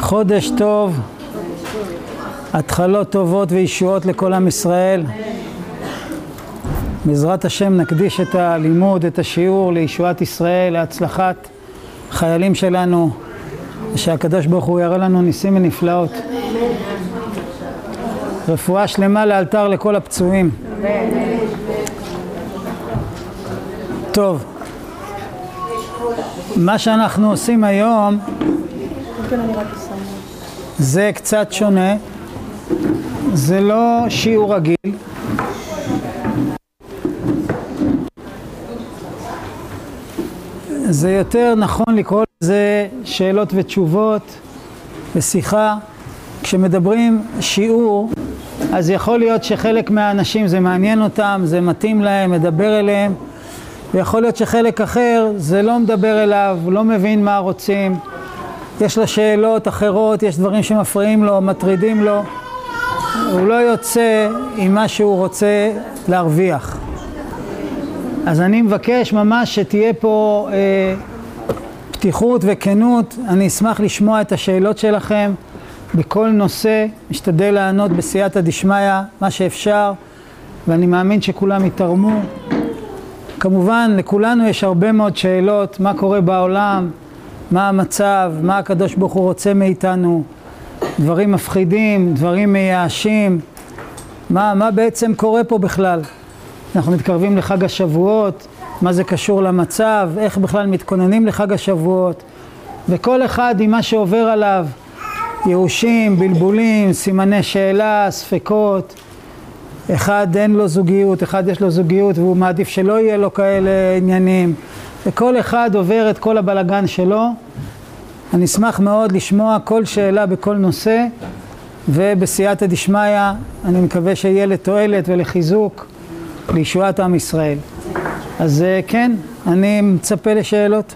חודש טוב, התחלות טובות וישועות לכל עם ישראל. בעזרת השם נקדיש את הלימוד, את השיעור לישועת ישראל, להצלחת חיילים שלנו, ושהקדוש ברוך הוא יראה לנו ניסים ונפלאות. רפואה שלמה לאלתר לכל הפצועים. טוב, מה שאנחנו עושים היום זה קצת שונה, זה לא שיעור רגיל. זה יותר נכון לקרוא לזה שאלות ותשובות ושיחה. כשמדברים שיעור, אז יכול להיות שחלק מהאנשים זה מעניין אותם, זה מתאים להם, מדבר אליהם, ויכול להיות שחלק אחר זה לא מדבר אליו, לא מבין מה רוצים, יש לו שאלות אחרות, יש דברים שמפריעים לו, מטרידים לו, הוא לא יוצא עם מה שהוא רוצה להרוויח. אז אני מבקש ממש שתהיה פה אה, פתיחות וכנות, אני אשמח לשמוע את השאלות שלכם בכל נושא, משתדל לענות בסייעתא דשמיא מה שאפשר, ואני מאמין שכולם יתרמו. כמובן לכולנו יש הרבה מאוד שאלות, מה קורה בעולם, מה המצב, מה הקדוש ברוך הוא רוצה מאיתנו, דברים מפחידים, דברים מייאשים, מה, מה בעצם קורה פה בכלל. אנחנו מתקרבים לחג השבועות, מה זה קשור למצב, איך בכלל מתכוננים לחג השבועות, וכל אחד עם מה שעובר עליו, ייאושים, בלבולים, סימני שאלה, ספקות. אחד אין לו זוגיות, אחד יש לו זוגיות והוא מעדיף שלא יהיה לו כאלה עניינים. וכל אחד עובר את כל הבלגן שלו. אני אשמח מאוד לשמוע כל שאלה בכל נושא, ובסייעתא דשמיא אני מקווה שיהיה לתועלת ולחיזוק לישועת עם ישראל. אז כן, אני מצפה לשאלות.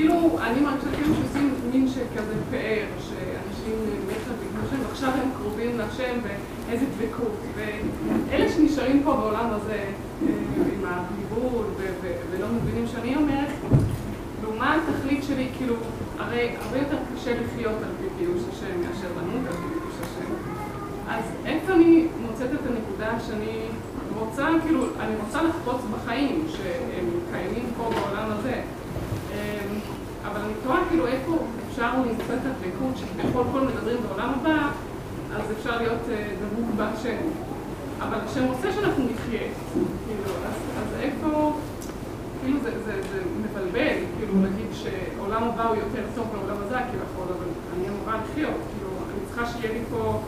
כאילו, אני מרגישה כאילו שעושים מין שכזה פאר, שאנשים מתו שהם ועכשיו הם קרובים להשם ואיזה דבקות. ואלה שנשארים פה בעולם הזה עם הבלבול ולא מבינים שאני אומרת, לעומת התכלית שלי, כאילו, הרי הרבה יותר קשה לחיות על פי קידוש השם מאשר למות על פי קידוש השם. אז איפה אני מוצאת את הנקודה שאני רוצה, כאילו, אני רוצה לחפוץ בחיים שהם קיימים פה בעולם הזה. אבל אני תוהה כאילו איפה אפשר למצוא את הדבקות שבכל כל מדברים בעולם הבא, אז אפשר להיות דבוק בהשם. אבל השם רוצה שאנחנו נחיה, כאילו, אז, איפה, כאילו זה, מבלבל, כאילו להגיד שעולם הבא הוא יותר טוב מעולם הזה כביכול, אבל אני אמורה לחיות, כאילו, אני צריכה שיהיה לי פה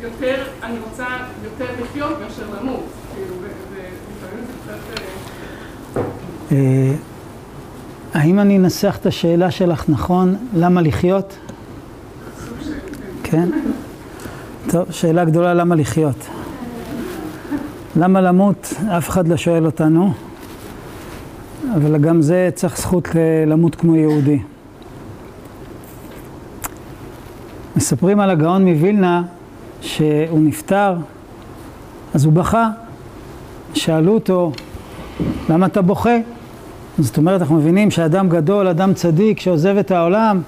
יותר, אני רוצה יותר לחיות מאשר למות, כאילו, ולפעמים זה קצת... האם אני אנסח את השאלה שלך נכון, למה לחיות? כן? טוב, שאלה גדולה למה לחיות. למה למות? אף אחד לא שואל אותנו, אבל גם זה צריך זכות למות כמו יהודי. מספרים על הגאון מווילנה שהוא נפטר, אז הוא בכה. שאלו אותו, למה אתה בוכה? זאת אומרת, אנחנו מבינים שאדם גדול, אדם צדיק, שעוזב את העולם,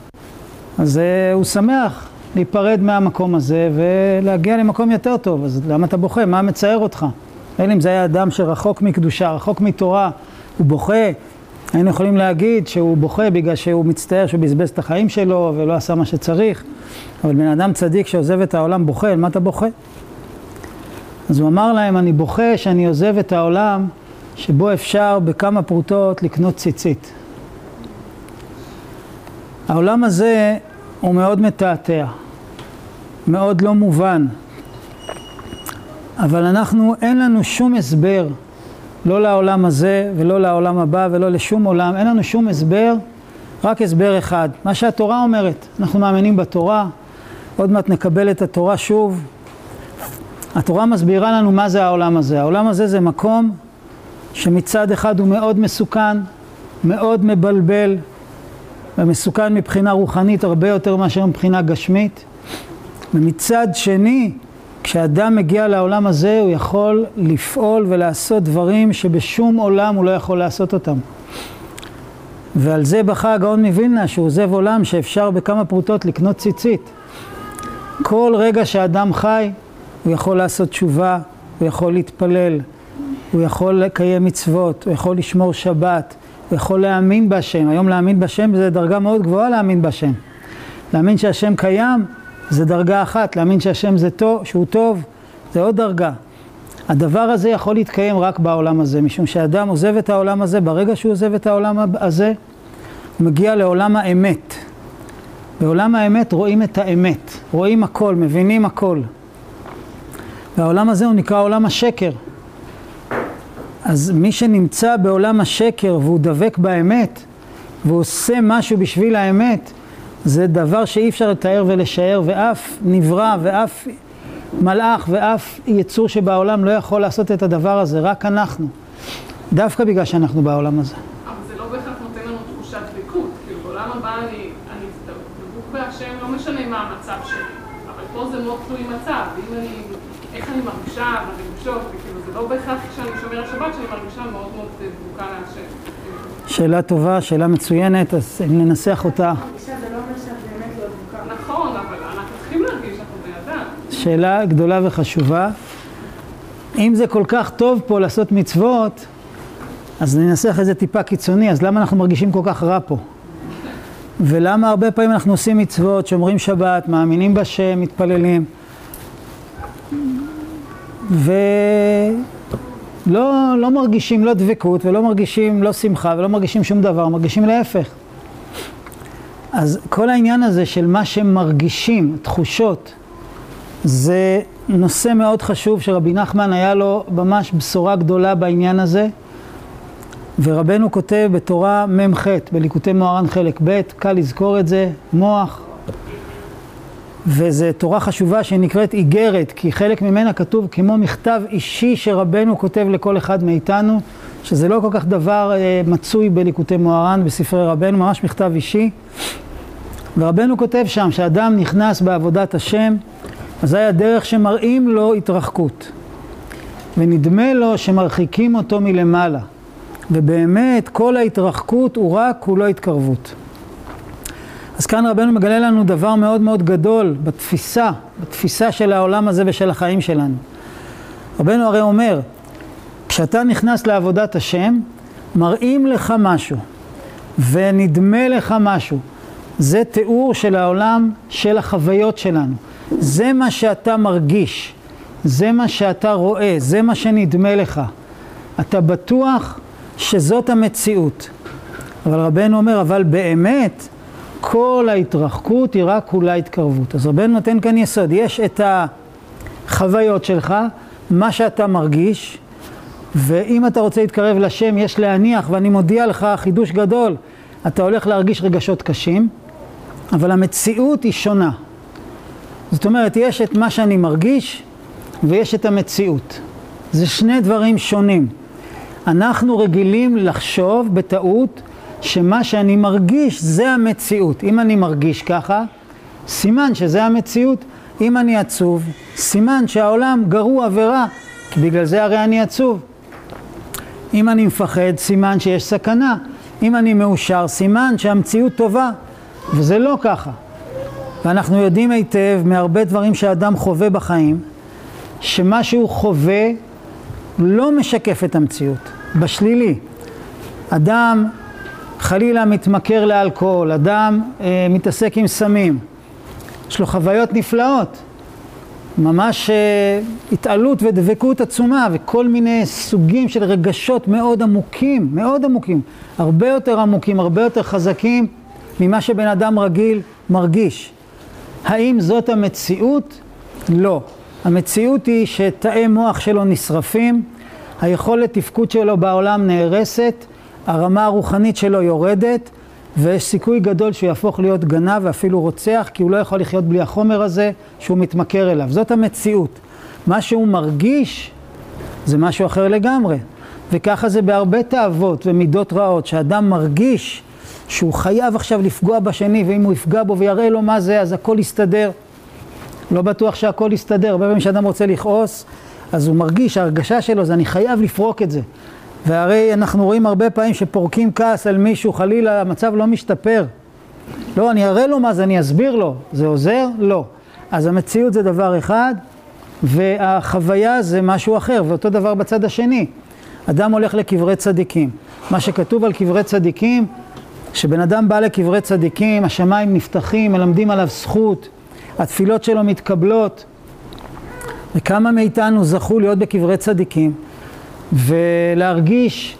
אז uh, הוא שמח להיפרד מהמקום הזה ולהגיע למקום יותר טוב. אז למה אתה בוכה? מה מצער אותך? אלא אם זה היה אדם שרחוק מקדושה, רחוק מתורה, הוא בוכה. היינו יכולים להגיד שהוא בוכה בגלל שהוא מצטער שהוא בזבז את החיים שלו ולא עשה מה שצריך. אבל בן אדם צדיק שעוזב את העולם בוכה, על מה אתה בוכה? אז הוא אמר להם, אני בוכה שאני עוזב את העולם שבו אפשר בכמה פרוטות לקנות ציצית. העולם הזה הוא מאוד מתעתע, מאוד לא מובן, אבל אנחנו, אין לנו שום הסבר, לא לעולם הזה ולא לעולם הבא ולא לשום עולם, אין לנו שום הסבר, רק הסבר אחד, מה שהתורה אומרת. אנחנו מאמינים בתורה, עוד מעט נקבל את התורה שוב. התורה מסבירה לנו מה זה העולם הזה. העולם הזה זה מקום שמצד אחד הוא מאוד מסוכן, מאוד מבלבל, ומסוכן מבחינה רוחנית הרבה יותר מאשר מבחינה גשמית. ומצד שני, כשאדם מגיע לעולם הזה, הוא יכול לפעול ולעשות דברים שבשום עולם הוא לא יכול לעשות אותם. ועל זה בכה הגאון מווילנה, שהוא עוזב עולם שאפשר בכמה פרוטות לקנות ציצית. כל רגע שאדם חי, הוא יכול לעשות תשובה, הוא יכול להתפלל, הוא יכול לקיים מצוות, הוא יכול לשמור שבת, הוא יכול להאמין בהשם. היום להאמין בהשם זה דרגה מאוד גבוהה להאמין בהשם. להאמין שהשם קיים זה דרגה אחת, להאמין שהשם זה טוב, שהוא טוב, זה עוד דרגה. הדבר הזה יכול להתקיים רק בעולם הזה, משום שאדם עוזב את העולם הזה, ברגע שהוא עוזב את העולם הזה, הוא מגיע לעולם האמת. בעולם האמת רואים את האמת, רואים הכל, מבינים הכל. והעולם הזה הוא נקרא עולם השקר. אז מי שנמצא בעולם השקר והוא דבק באמת, והוא עושה משהו בשביל האמת, זה דבר שאי אפשר לתאר ולשער, ואף נברא ואף מלאך ואף יצור שבעולם לא יכול לעשות את הדבר הזה, רק אנחנו. דווקא בגלל שאנחנו בעולם הזה. אבל זה לא בהכרח נותן לנו תחושת דבקות, כאילו בעולם הבא אני, אני דבוק בהשם, לא משנה מה המצב שלי, אבל פה זה מאוד תלוי מצב, ואם אני, איך אני מרגישה, ברגשות, וכאילו זה לא בהכרח כשאני שומרת שבת שאני מרגישה מאוד מאוד דבוקה להשם. שאלה טובה, שאלה מצוינת, אז ננסח אותה. נכון, אבל אנחנו צריכים להרגיש שאנחנו בני אדם. שאלה גדולה וחשובה. אם זה כל כך טוב פה לעשות מצוות, אז ננסח את זה טיפה קיצוני, אז למה אנחנו מרגישים כל כך רע פה? ולמה הרבה פעמים אנחנו עושים מצוות, שומרים שבת, מאמינים בשם, מתפללים, ולא לא מרגישים לא דבקות ולא מרגישים לא שמחה ולא מרגישים שום דבר, מרגישים להפך. אז כל העניין הזה של מה שמרגישים, תחושות, זה נושא מאוד חשוב שרבי נחמן היה לו ממש בשורה גדולה בעניין הזה. ורבנו כותב בתורה מ"ח, בליקוטי מוהר"ן חלק ב', קל לזכור את זה, מוח. וזו תורה חשובה שנקראת איגרת, כי חלק ממנה כתוב כמו מכתב אישי שרבנו כותב לכל אחד מאיתנו, שזה לא כל כך דבר אה, מצוי בליקוטי מוהר"ן, בספרי רבנו, ממש מכתב אישי. ורבנו כותב שם שאדם נכנס בעבודת השם, אזי הדרך שמראים לו התרחקות. ונדמה לו שמרחיקים אותו מלמעלה. ובאמת כל ההתרחקות הוא רק כולו התקרבות. אז כאן רבנו מגלה לנו דבר מאוד מאוד גדול בתפיסה, בתפיסה של העולם הזה ושל החיים שלנו. רבנו הרי אומר, כשאתה נכנס לעבודת השם, מראים לך משהו, ונדמה לך משהו. זה תיאור של העולם של החוויות שלנו. זה מה שאתה מרגיש, זה מה שאתה רואה, זה מה שנדמה לך. אתה בטוח שזאת המציאות. אבל רבנו אומר, אבל באמת, כל ההתרחקות היא רק אולי התקרבות. אז רבנו נותן כאן יסוד, יש את החוויות שלך, מה שאתה מרגיש, ואם אתה רוצה להתקרב לשם, יש להניח, ואני מודיע לך חידוש גדול, אתה הולך להרגיש רגשות קשים, אבל המציאות היא שונה. זאת אומרת, יש את מה שאני מרגיש, ויש את המציאות. זה שני דברים שונים. אנחנו רגילים לחשוב בטעות שמה שאני מרגיש זה המציאות. אם אני מרגיש ככה, סימן שזה המציאות. אם אני עצוב, סימן שהעולם גרוע ורע, כי בגלל זה הרי אני עצוב. אם אני מפחד, סימן שיש סכנה. אם אני מאושר, סימן שהמציאות טובה, וזה לא ככה. ואנחנו יודעים היטב מהרבה דברים שאדם חווה בחיים, שמה שהוא חווה לא משקף את המציאות, בשלילי. אדם חלילה מתמכר לאלכוהול, אדם אה, מתעסק עם סמים, יש לו חוויות נפלאות, ממש אה, התעלות ודבקות עצומה וכל מיני סוגים של רגשות מאוד עמוקים, מאוד עמוקים, הרבה יותר עמוקים, הרבה יותר חזקים ממה שבן אדם רגיל מרגיש. האם זאת המציאות? לא. המציאות היא שתאי מוח שלו נשרפים, היכולת תפקוד שלו בעולם נהרסת, הרמה הרוחנית שלו יורדת, ויש סיכוי גדול שהוא יהפוך להיות גנב ואפילו רוצח, כי הוא לא יכול לחיות בלי החומר הזה שהוא מתמכר אליו. זאת המציאות. מה שהוא מרגיש זה משהו אחר לגמרי. וככה זה בהרבה תאוות ומידות רעות, שאדם מרגיש שהוא חייב עכשיו לפגוע בשני, ואם הוא יפגע בו ויראה לו מה זה, אז הכל יסתדר. לא בטוח שהכל יסתדר, הרבה פעמים כשאדם רוצה לכעוס, אז הוא מרגיש, ההרגשה שלו זה אני חייב לפרוק את זה. והרי אנחנו רואים הרבה פעמים שפורקים כעס על מישהו, חלילה המצב לא משתפר. לא, אני אראה לו מה זה, אני אסביר לו. זה עוזר? לא. אז המציאות זה דבר אחד, והחוויה זה משהו אחר, ואותו דבר בצד השני. אדם הולך לקברי צדיקים. מה שכתוב על קברי צדיקים, שבן אדם בא לקברי צדיקים, השמיים נפתחים, מלמדים עליו זכות, התפילות שלו מתקבלות. וכמה מאיתנו זכו להיות בקברי צדיקים ולהרגיש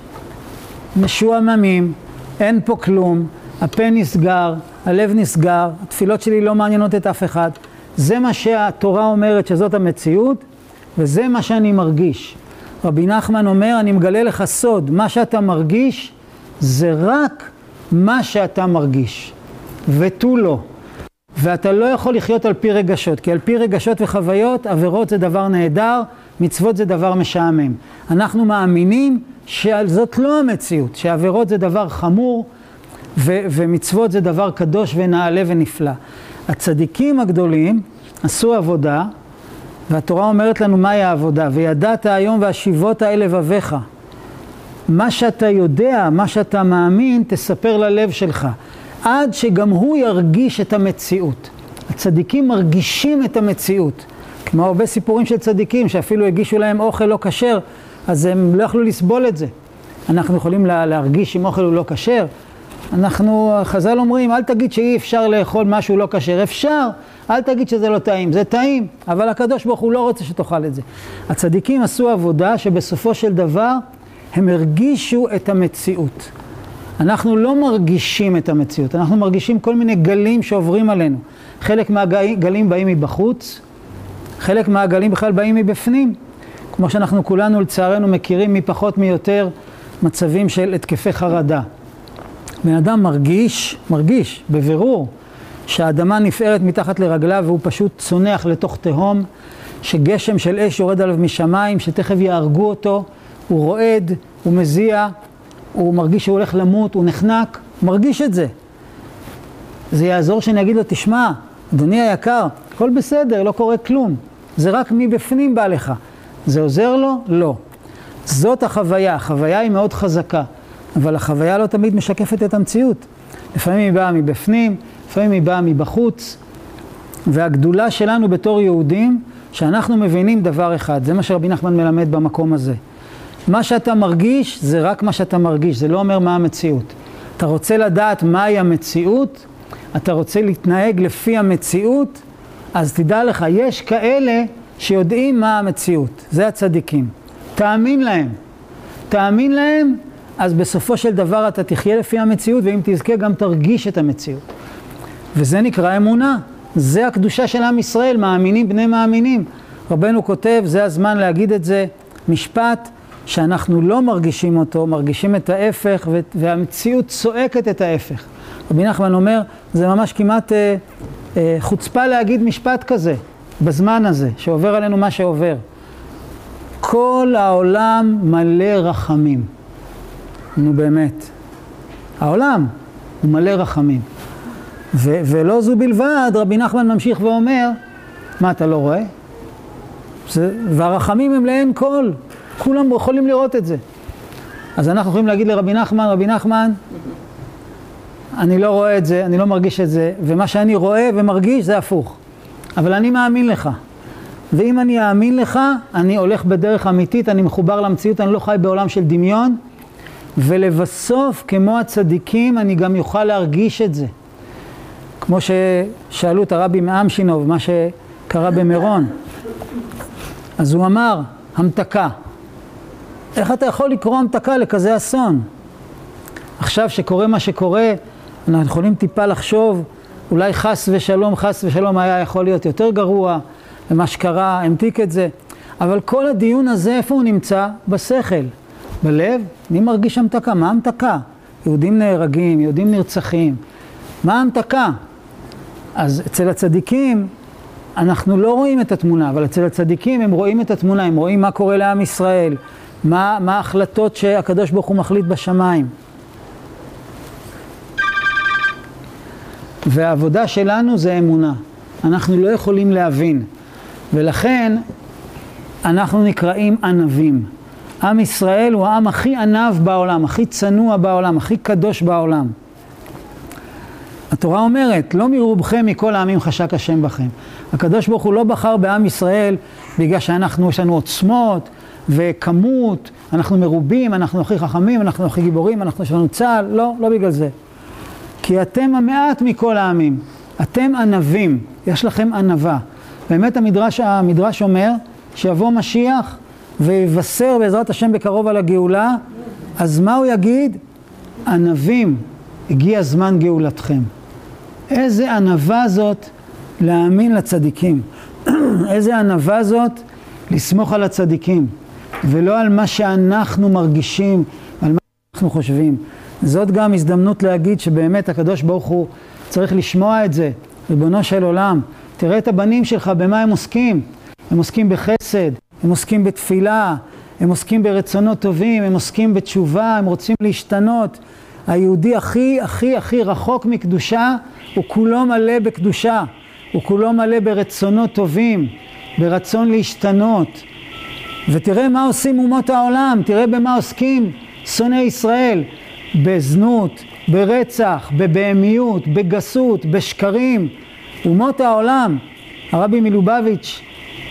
משועממים, אין פה כלום, הפה נסגר, הלב נסגר, התפילות שלי לא מעניינות את אף אחד. זה מה שהתורה אומרת שזאת המציאות, וזה מה שאני מרגיש. רבי נחמן אומר, אני מגלה לך סוד, מה שאתה מרגיש זה רק מה שאתה מרגיש, ותו לא. ואתה לא יכול לחיות על פי רגשות, כי על פי רגשות וחוויות, עבירות זה דבר נהדר, מצוות זה דבר משעמם. אנחנו מאמינים שזאת לא המציאות, שעבירות זה דבר חמור, ו- ומצוות זה דבר קדוש ונעלה ונפלא. הצדיקים הגדולים עשו עבודה, והתורה אומרת לנו מהי העבודה, וידעת היום והשיבות האל לבביך. מה שאתה יודע, מה שאתה מאמין, תספר ללב שלך. עד שגם הוא ירגיש את המציאות. הצדיקים מרגישים את המציאות. כמו הרבה סיפורים של צדיקים, שאפילו הגישו להם אוכל לא כשר, אז הם לא יכלו לסבול את זה. אנחנו יכולים לה, להרגיש אם אוכל הוא לא כשר. אנחנו, חז"ל אומרים, אל תגיד שאי אפשר לאכול משהו לא כשר. אפשר, אל תגיד שזה לא טעים. זה טעים, אבל הקדוש ברוך הוא לא רוצה שתאכל את זה. הצדיקים עשו עבודה שבסופו של דבר הם הרגישו את המציאות. אנחנו לא מרגישים את המציאות, אנחנו מרגישים כל מיני גלים שעוברים עלינו. חלק מהגלים באים מבחוץ, חלק מהגלים בכלל באים מבפנים. כמו שאנחנו כולנו לצערנו מכירים מפחות מיותר מצבים של התקפי חרדה. בן אדם מרגיש, מרגיש, בבירור, שהאדמה נפערת מתחת לרגליו והוא פשוט צונח לתוך תהום, שגשם של אש יורד עליו משמיים, שתכף יהרגו אותו, הוא רועד, הוא מזיע, הוא מרגיש שהוא הולך למות, הוא נחנק, מרגיש את זה. זה יעזור שאני אגיד לו, תשמע, אדוני היקר, הכל בסדר, לא קורה כלום. זה רק מבפנים בא לך. זה עוזר לו? לא. זאת החוויה, החוויה היא מאוד חזקה, אבל החוויה לא תמיד משקפת את המציאות. לפעמים היא באה מבפנים, לפעמים היא באה מבחוץ, והגדולה שלנו בתור יהודים, שאנחנו מבינים דבר אחד, זה מה שרבי נחמן מלמד במקום הזה. מה שאתה מרגיש זה רק מה שאתה מרגיש, זה לא אומר מה המציאות. אתה רוצה לדעת מהי המציאות, אתה רוצה להתנהג לפי המציאות, אז תדע לך, יש כאלה שיודעים מה המציאות, זה הצדיקים. תאמין להם. תאמין להם, אז בסופו של דבר אתה תחיה לפי המציאות, ואם תזכה גם תרגיש את המציאות. וזה נקרא אמונה. זה הקדושה של עם ישראל, מאמינים בני מאמינים. רבנו כותב, זה הזמן להגיד את זה, משפט שאנחנו לא מרגישים אותו, מרגישים את ההפך, והמציאות צועקת את ההפך. רבי נחמן אומר, זה ממש כמעט אה, חוצפה להגיד משפט כזה, בזמן הזה, שעובר עלינו מה שעובר. כל העולם מלא רחמים. נו באמת. העולם הוא מלא רחמים. ו- ולא זו בלבד, רבי נחמן ממשיך ואומר, מה אתה לא רואה? זה, והרחמים הם לאין כל. כולם יכולים לראות את זה. אז אנחנו יכולים להגיד לרבי נחמן, רבי נחמן, אני לא רואה את זה, אני לא מרגיש את זה, ומה שאני רואה ומרגיש זה הפוך. אבל אני מאמין לך. ואם אני אאמין לך, אני הולך בדרך אמיתית, אני מחובר למציאות, אני לא חי בעולם של דמיון, ולבסוף, כמו הצדיקים, אני גם יוכל להרגיש את זה. כמו ששאלו את הרבי מאמשינוב, מה שקרה במירון. אז הוא אמר, המתקה. איך אתה יכול לקרוא המתקה לכזה אסון? עכשיו שקורה מה שקורה, אנחנו יכולים טיפה לחשוב, אולי חס ושלום, חס ושלום היה יכול להיות יותר גרוע, ומה שקרה המתיק את זה. אבל כל הדיון הזה, איפה הוא נמצא? בשכל. בלב? אני מרגיש המתקה. מה המתקה? יהודים נהרגים, יהודים נרצחים. מה המתקה? אז אצל הצדיקים, אנחנו לא רואים את התמונה, אבל אצל הצדיקים הם רואים את התמונה, הם רואים מה קורה לעם ישראל. מה ההחלטות שהקדוש ברוך הוא מחליט בשמיים. והעבודה שלנו זה אמונה. אנחנו לא יכולים להבין. ולכן אנחנו נקראים ענבים. עם ישראל הוא העם הכי ענב בעולם, הכי צנוע בעולם, הכי קדוש בעולם. התורה אומרת, לא מרובכם מכל העמים חשק השם בכם. הקדוש ברוך הוא לא בחר בעם ישראל בגלל שאנחנו, יש לנו עוצמות וכמות, אנחנו מרובים, אנחנו הכי חכמים, אנחנו הכי גיבורים, אנחנו יש לנו צה"ל, לא, לא בגלל זה. כי אתם המעט מכל העמים, אתם ענבים, יש לכם ענווה. באמת המדרש, המדרש אומר שיבוא משיח ויבשר בעזרת השם בקרוב על הגאולה, אז מה הוא יגיד? ענבים, הגיע זמן גאולתכם. איזה ענווה זאת להאמין לצדיקים. איזה ענווה זאת לסמוך על הצדיקים, ולא על מה שאנחנו מרגישים, על מה שאנחנו חושבים. זאת גם הזדמנות להגיד שבאמת הקדוש ברוך הוא צריך לשמוע את זה. ריבונו של עולם, תראה את הבנים שלך, במה הם עוסקים. הם עוסקים בחסד, הם עוסקים בתפילה, הם עוסקים ברצונות טובים, הם עוסקים בתשובה, הם רוצים להשתנות. היהודי הכי הכי הכי רחוק מקדושה, הוא כולו מלא בקדושה, הוא כולו מלא ברצונות טובים, ברצון להשתנות. ותראה מה עושים אומות העולם, תראה במה עוסקים שונאי ישראל, בזנות, ברצח, בבהמיות, בגסות, בשקרים. אומות העולם, הרבי מלובביץ'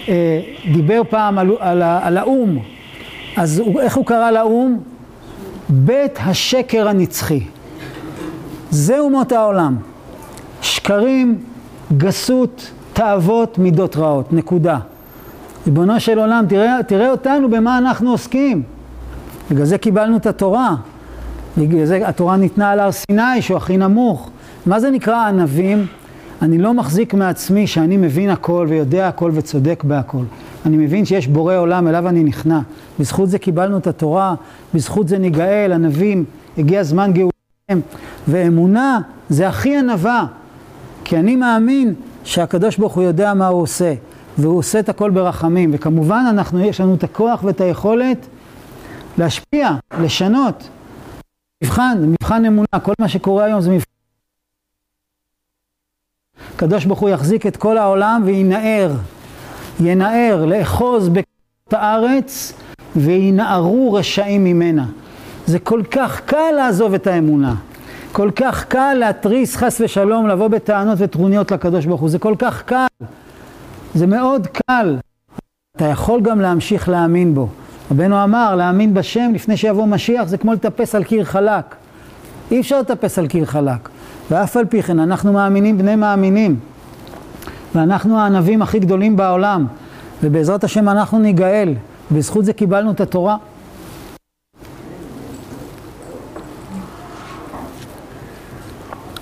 אה, דיבר פעם על, על, על האו"ם, אז הוא, איך הוא קרא לאו"ם? בית השקר הנצחי. זה אומות העולם. שקרים, גסות, תאוות, מידות רעות. נקודה. ריבונו של עולם, תראה, תראה אותנו במה אנחנו עוסקים. בגלל זה קיבלנו את התורה. בגלל זה התורה ניתנה על הר סיני, שהוא הכי נמוך. מה זה נקרא ענבים? אני לא מחזיק מעצמי שאני מבין הכל ויודע הכל וצודק בהכל. אני מבין שיש בורא עולם, אליו אני נכנע. בזכות זה קיבלנו את התורה, בזכות זה ניגאל, ענבים, הגיע זמן גאולתם. ואמונה זה הכי ענווה, כי אני מאמין שהקדוש ברוך הוא יודע מה הוא עושה, והוא עושה את הכל ברחמים. וכמובן, אנחנו, יש לנו את הכוח ואת היכולת להשפיע, לשנות. מבחן, מבחן אמונה, כל מה שקורה היום זה מבחן. הקדוש ברוך הוא יחזיק את כל העולם וינער, ינער, לאחוז בקצות הארץ וינערו רשעים ממנה. זה כל כך קל לעזוב את האמונה. כל כך קל להתריס חס ושלום, לבוא בטענות וטרוניות לקדוש ברוך הוא. זה כל כך קל. זה מאוד קל. אתה יכול גם להמשיך להאמין בו. רבנו אמר, להאמין בשם לפני שיבוא משיח זה כמו לטפס על קיר חלק. אי אפשר לטפס על קיר חלק. ואף על פי כן, אנחנו מאמינים בני מאמינים. ואנחנו הענבים הכי גדולים בעולם. ובעזרת השם אנחנו ניגאל. בזכות זה קיבלנו את התורה.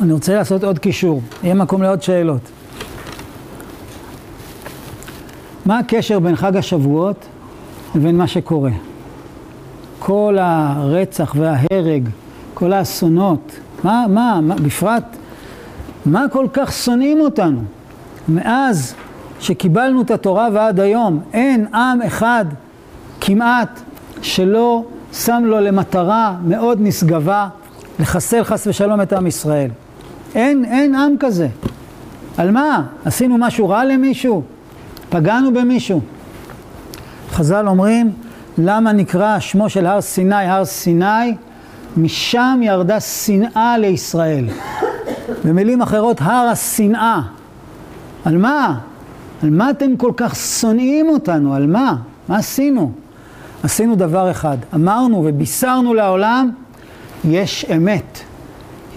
אני רוצה לעשות עוד קישור, יהיה מקום לעוד שאלות. מה הקשר בין חג השבועות לבין מה שקורה? כל הרצח וההרג, כל האסונות, מה, מה, מה, בפרט, מה כל כך שונאים אותנו? מאז שקיבלנו את התורה ועד היום, אין עם אחד כמעט שלא שם לו למטרה מאוד נשגבה לחסל חס ושלום את עם ישראל. אין, אין עם כזה. על מה? עשינו משהו רע למישהו? פגענו במישהו? חז"ל אומרים, למה נקרא שמו של הר סיני הר סיני? משם ירדה שנאה לישראל. במילים אחרות, הר השנאה. על מה? על מה אתם כל כך שונאים אותנו? על מה? מה עשינו? עשינו דבר אחד, אמרנו ובישרנו לעולם, יש אמת,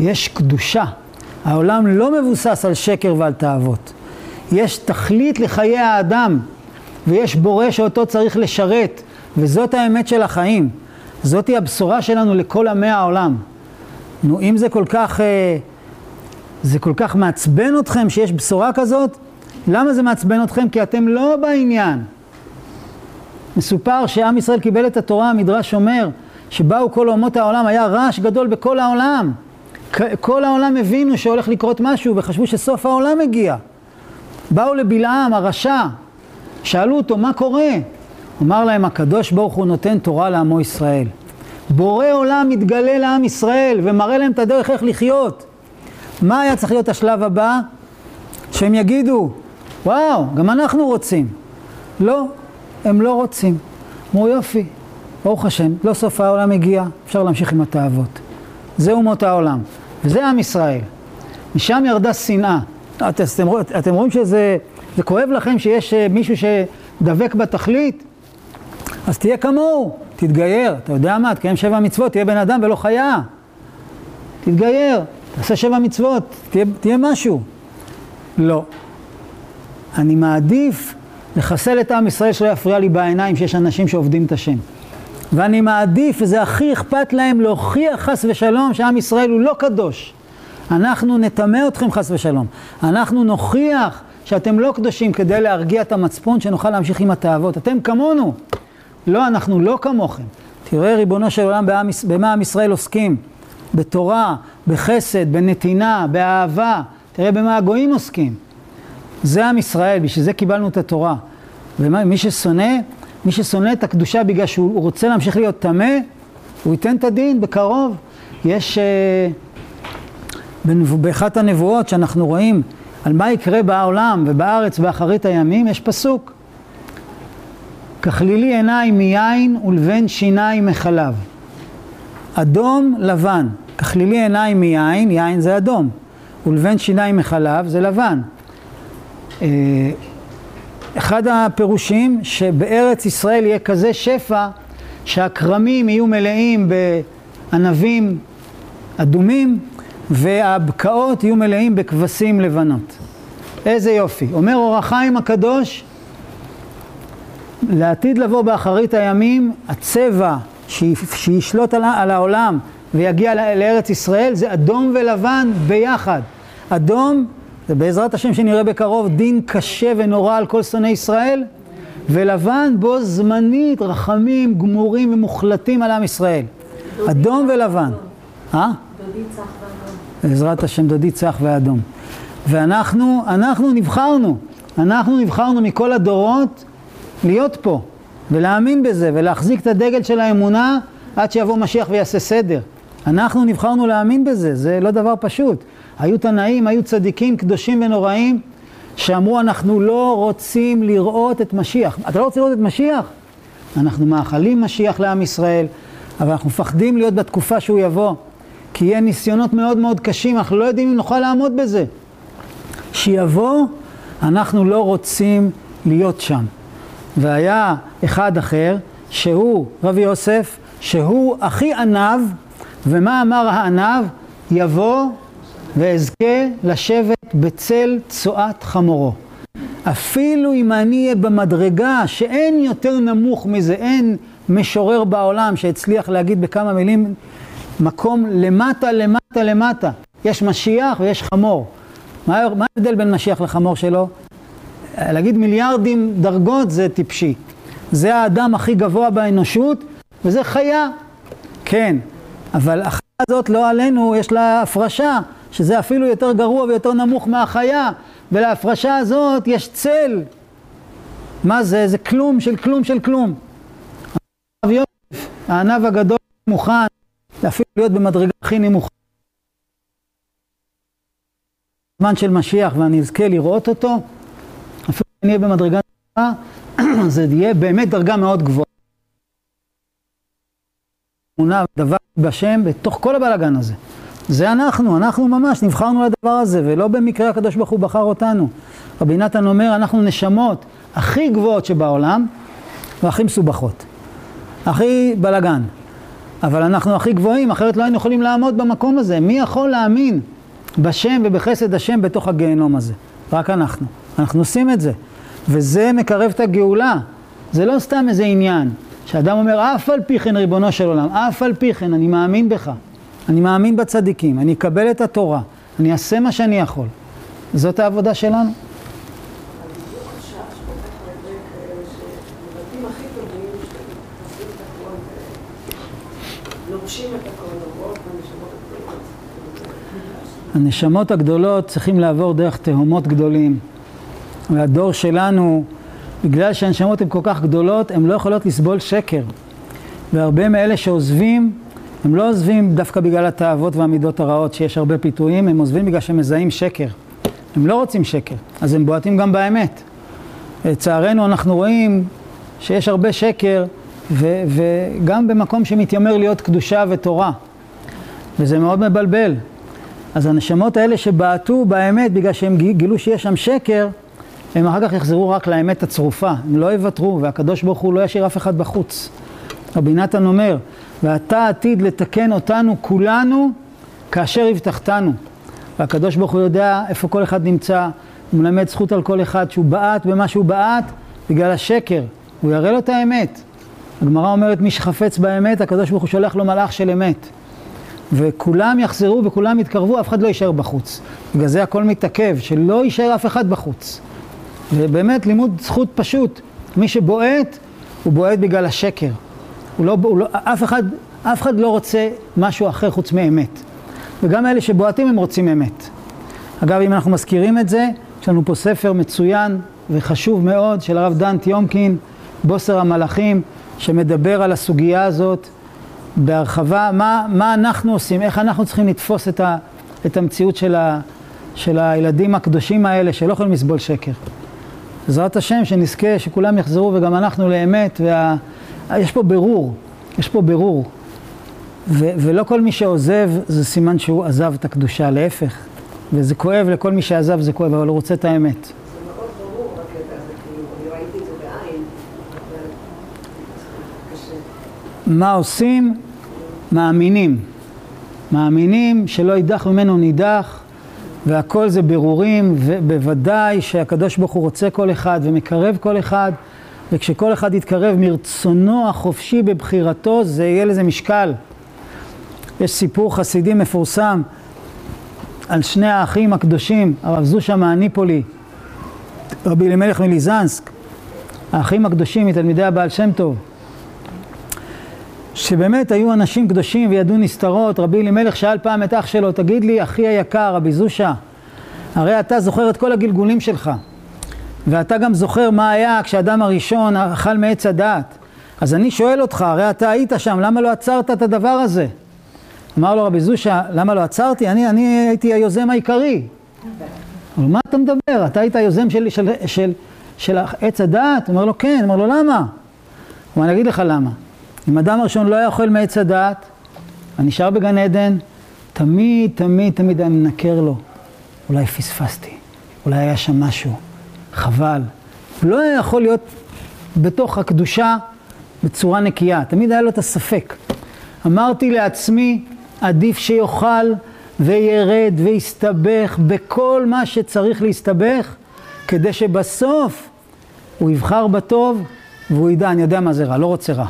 יש קדושה. העולם לא מבוסס על שקר ועל תאוות. יש תכלית לחיי האדם, ויש בורא שאותו צריך לשרת, וזאת האמת של החיים. זאתי הבשורה שלנו לכל עמי העולם. נו, אם זה כל כך, אה, זה כל כך מעצבן אתכם שיש בשורה כזאת, למה זה מעצבן אתכם? כי אתם לא בעניין. מסופר שעם ישראל קיבל את התורה, המדרש אומר, שבאו כל אומות העולם, היה רעש גדול בכל העולם. כל העולם הבינו שהולך לקרות משהו וחשבו שסוף העולם הגיע. באו לבלעם, הרשע, שאלו אותו, מה קורה? אמר להם הקדוש ברוך הוא נותן תורה לעמו ישראל. בורא עולם מתגלה לעם ישראל ומראה להם את הדרך איך לחיות. מה היה צריך להיות השלב הבא? שהם יגידו, וואו, גם אנחנו רוצים. לא, הם לא רוצים. אמרו יופי, ברוך השם, לא סוף העולם הגיע, אפשר להמשיך עם התאוות. זה אומות העולם, וזה עם ישראל. משם ירדה שנאה. אתם, אתם רואים שזה זה כואב לכם שיש אה, מישהו שדבק בתכלית? אז תהיה כמוהו, תתגייר. אתה יודע מה, תקיים שבע מצוות, תהיה בן אדם ולא חיה. תתגייר, תעשה שבע מצוות, תהיה, תהיה משהו. לא. אני מעדיף לחסל את עם ישראל שלא יפריע לי בעיניים שיש אנשים שעובדים את השם. ואני מעדיף, וזה הכי אכפת להם, להוכיח חס ושלום שעם ישראל הוא לא קדוש. אנחנו נטמא אתכם חס ושלום. אנחנו נוכיח שאתם לא קדושים כדי להרגיע את המצפון, שנוכל להמשיך עם התאוות. אתם כמונו. לא, אנחנו לא כמוכם. תראה, ריבונו של עולם, במה עם ישראל עוסקים? בתורה, בחסד, בנתינה, באהבה. תראה במה הגויים עוסקים. זה עם ישראל, בשביל זה קיבלנו את התורה. ומי ששונא, מי ששונא את הקדושה בגלל שהוא רוצה להמשיך להיות טמא, הוא ייתן את הדין בקרוב. יש uh, באחת הנבואות שאנחנו רואים על מה יקרה בעולם ובארץ באחרית הימים, יש פסוק. ככלילי עיניים מיין ולבן שיניים מחלב. אדום לבן. ככלילי עיניים מיין, יין זה אדום. ולבן שיניים מחלב זה לבן. אה, אחד הפירושים שבארץ ישראל יהיה כזה שפע שהכרמים יהיו מלאים בענבים אדומים והבקעות יהיו מלאים בכבשים לבנות. איזה יופי. אומר אור החיים הקדוש, לעתיד לבוא באחרית הימים, הצבע שישלוט על העולם ויגיע לארץ ישראל זה אדום ולבן ביחד. אדום זה בעזרת השם שנראה בקרוב דין קשה ונורא על כל שונאי ישראל, ולבן בו זמנית רחמים גמורים ומוחלטים על עם ישראל. אדום ולבן. אה? דודי צח. בעזרת השם דודי צח ואדום. ואנחנו, אנחנו נבחרנו, אנחנו נבחרנו מכל הדורות להיות פה ולהאמין בזה ולהחזיק את הדגל של האמונה עד שיבוא משיח ויעשה סדר. אנחנו נבחרנו להאמין בזה, זה לא דבר פשוט. היו תנאים, היו צדיקים קדושים ונוראים שאמרו אנחנו לא רוצים לראות את משיח. אתה לא רוצה לראות את משיח? אנחנו מאחלים משיח לעם ישראל, אבל אנחנו מפחדים להיות בתקופה שהוא יבוא, כי יהיה ניסיונות מאוד מאוד קשים, אנחנו לא יודעים אם נוכל לעמוד בזה. שיבוא, אנחנו לא רוצים להיות שם. והיה אחד אחר, שהוא רבי יוסף, שהוא הכי ענב, ומה אמר הענב? יבוא ואזכה לשבת בצל צואת חמורו. אפילו אם אני אהיה במדרגה שאין יותר נמוך מזה, אין משורר בעולם שהצליח להגיד בכמה מילים מקום למטה, למטה, למטה. יש משיח ויש חמור. מה ההבדל בין משיח לחמור שלו? להגיד מיליארדים דרגות זה טיפשי. זה האדם הכי גבוה באנושות וזה חיה. כן, אבל החיה הזאת לא עלינו, יש לה הפרשה. שזה אפילו יותר גרוע ויותר נמוך מהחיה, ולהפרשה הזאת יש צל. מה זה? זה כלום של כלום של כלום. הרב יוסף, הענב הגדול מוכן אפילו להיות במדרגה הכי נמוכה. זמן של משיח ואני אזכה לראות אותו, אפילו אם נהיה במדרגה נמוכה, זה יהיה באמת דרגה מאוד גבוהה. אמונה ודבר בשם בתוך כל הבלאגן הזה. זה אנחנו, אנחנו ממש נבחרנו לדבר הזה, ולא במקרה הקדוש ברוך הוא בחר אותנו. רבי נתן אומר, אנחנו נשמות הכי גבוהות שבעולם, והכי מסובכות. הכי בלגן. אבל אנחנו הכי גבוהים, אחרת לא היינו יכולים לעמוד במקום הזה. מי יכול להאמין בשם ובחסד השם בתוך הגיהנום הזה? רק אנחנו. אנחנו עושים את זה. וזה מקרב את הגאולה. זה לא סתם איזה עניין. שאדם אומר, אף על פי כן ריבונו של עולם, אף על פי כן, אני מאמין בך. אני מאמין בצדיקים, אני אקבל את התורה, אני אעשה מה שאני יכול. זאת העבודה שלנו. הנשמות הגדולות צריכים לעבור דרך תהומות גדולים. והדור שלנו בגלל שהנשמות הן כל כך גדולות, הן לא יכולות לסבול שקר. והרבה מאלה שעוזבים, הם לא עוזבים דווקא בגלל התאוות והמידות הרעות, שיש הרבה פיתויים, הם עוזבים בגלל שהם מזהים שקר. הם לא רוצים שקר, אז הם בועטים גם באמת. לצערנו אנחנו רואים שיש הרבה שקר, ו- וגם במקום שמתיימר להיות קדושה ותורה. וזה מאוד מבלבל. אז הנשמות האלה שבעטו באמת בגלל שהם גילו שיש שם שקר, הם אחר כך יחזרו רק לאמת הצרופה, הם לא יוותרו, והקדוש ברוך הוא לא ישאיר אף אחד בחוץ. רבי נתן אומר, ואתה עתיד לתקן אותנו כולנו כאשר הבטחתנו. והקדוש ברוך הוא יודע איפה כל אחד נמצא, הוא מלמד זכות על כל אחד שהוא בעט במה שהוא בעט בגלל השקר, הוא יראה לו את האמת. הגמרא אומרת מי שחפץ באמת, הקדוש ברוך הוא שולח לו מלאך של אמת. וכולם יחזרו וכולם יתקרבו, אף אחד לא יישאר בחוץ. בגלל זה הכל מתעכב, שלא יישאר אף אחד בחוץ. ובאמת לימוד זכות פשוט, מי שבועט, הוא בועט בגלל השקר. הוא לא, הוא לא, אף, אחד, אף אחד לא רוצה משהו אחר חוץ מאמת. וגם אלה שבועטים הם רוצים אמת. אגב, אם אנחנו מזכירים את זה, יש לנו פה ספר מצוין וחשוב מאוד של הרב דן טיומקין, בוסר המלאכים, שמדבר על הסוגיה הזאת בהרחבה, מה, מה אנחנו עושים, איך אנחנו צריכים לתפוס את, ה, את המציאות של, ה, של הילדים הקדושים האלה שלא יכולים לסבול שקר. בעזרת השם שנזכה שכולם יחזרו וגם אנחנו לאמת, ויש פה ברור, יש פה ברור. ו, ולא כל מי שעוזב זה סימן שהוא עזב את הקדושה, להפך. וזה כואב לכל מי שעזב זה כואב, אבל הוא רוצה את האמת. מה עושים? מאמינים. מאמינים שלא יידח ממנו נידח, והכל זה ברורים, ובוודאי שהקדוש ברוך הוא רוצה כל אחד ומקרב כל אחד, וכשכל אחד יתקרב מרצונו החופשי בבחירתו, זה יהיה לזה משקל. יש סיפור חסידי מפורסם על שני האחים הקדושים, הרב זושה מהניפולי, רבי אלימלך מליזנסק, האחים הקדושים מתלמידי הבעל שם טוב. שבאמת היו אנשים קדושים וידעו נסתרות, רבי אלימלך שאל פעם את אח שלו, תגיד לי, אחי היקר, רבי זושה, הרי אתה זוכר את כל הגלגולים שלך, ואתה גם זוכר מה היה כשאדם הראשון אכל מעץ הדעת. אז אני שואל אותך, הרי אתה היית שם, למה לא עצרת את הדבר הזה? אמר לו רבי זושה, למה לא עצרתי? אני, אני הייתי היוזם העיקרי. אבל מה אתה מדבר? אתה היית היוזם של, של, של, של עץ הדעת? הוא אומר לו, כן. הוא אומר לו, למה? הוא אומר, אני אגיד לך למה. אם אדם הראשון לא היה אוכל מעץ הדעת, ונשאר בגן עדן, תמיד, תמיד, תמיד היה מנקר לו. אולי פספסתי, אולי היה שם משהו, חבל. לא היה יכול להיות בתוך הקדושה בצורה נקייה, תמיד היה לו את הספק. אמרתי לעצמי, עדיף שיאכל וירד ויסתבך בכל מה שצריך להסתבך, כדי שבסוף הוא יבחר בטוב והוא ידע, אני יודע מה זה רע, לא רוצה רע.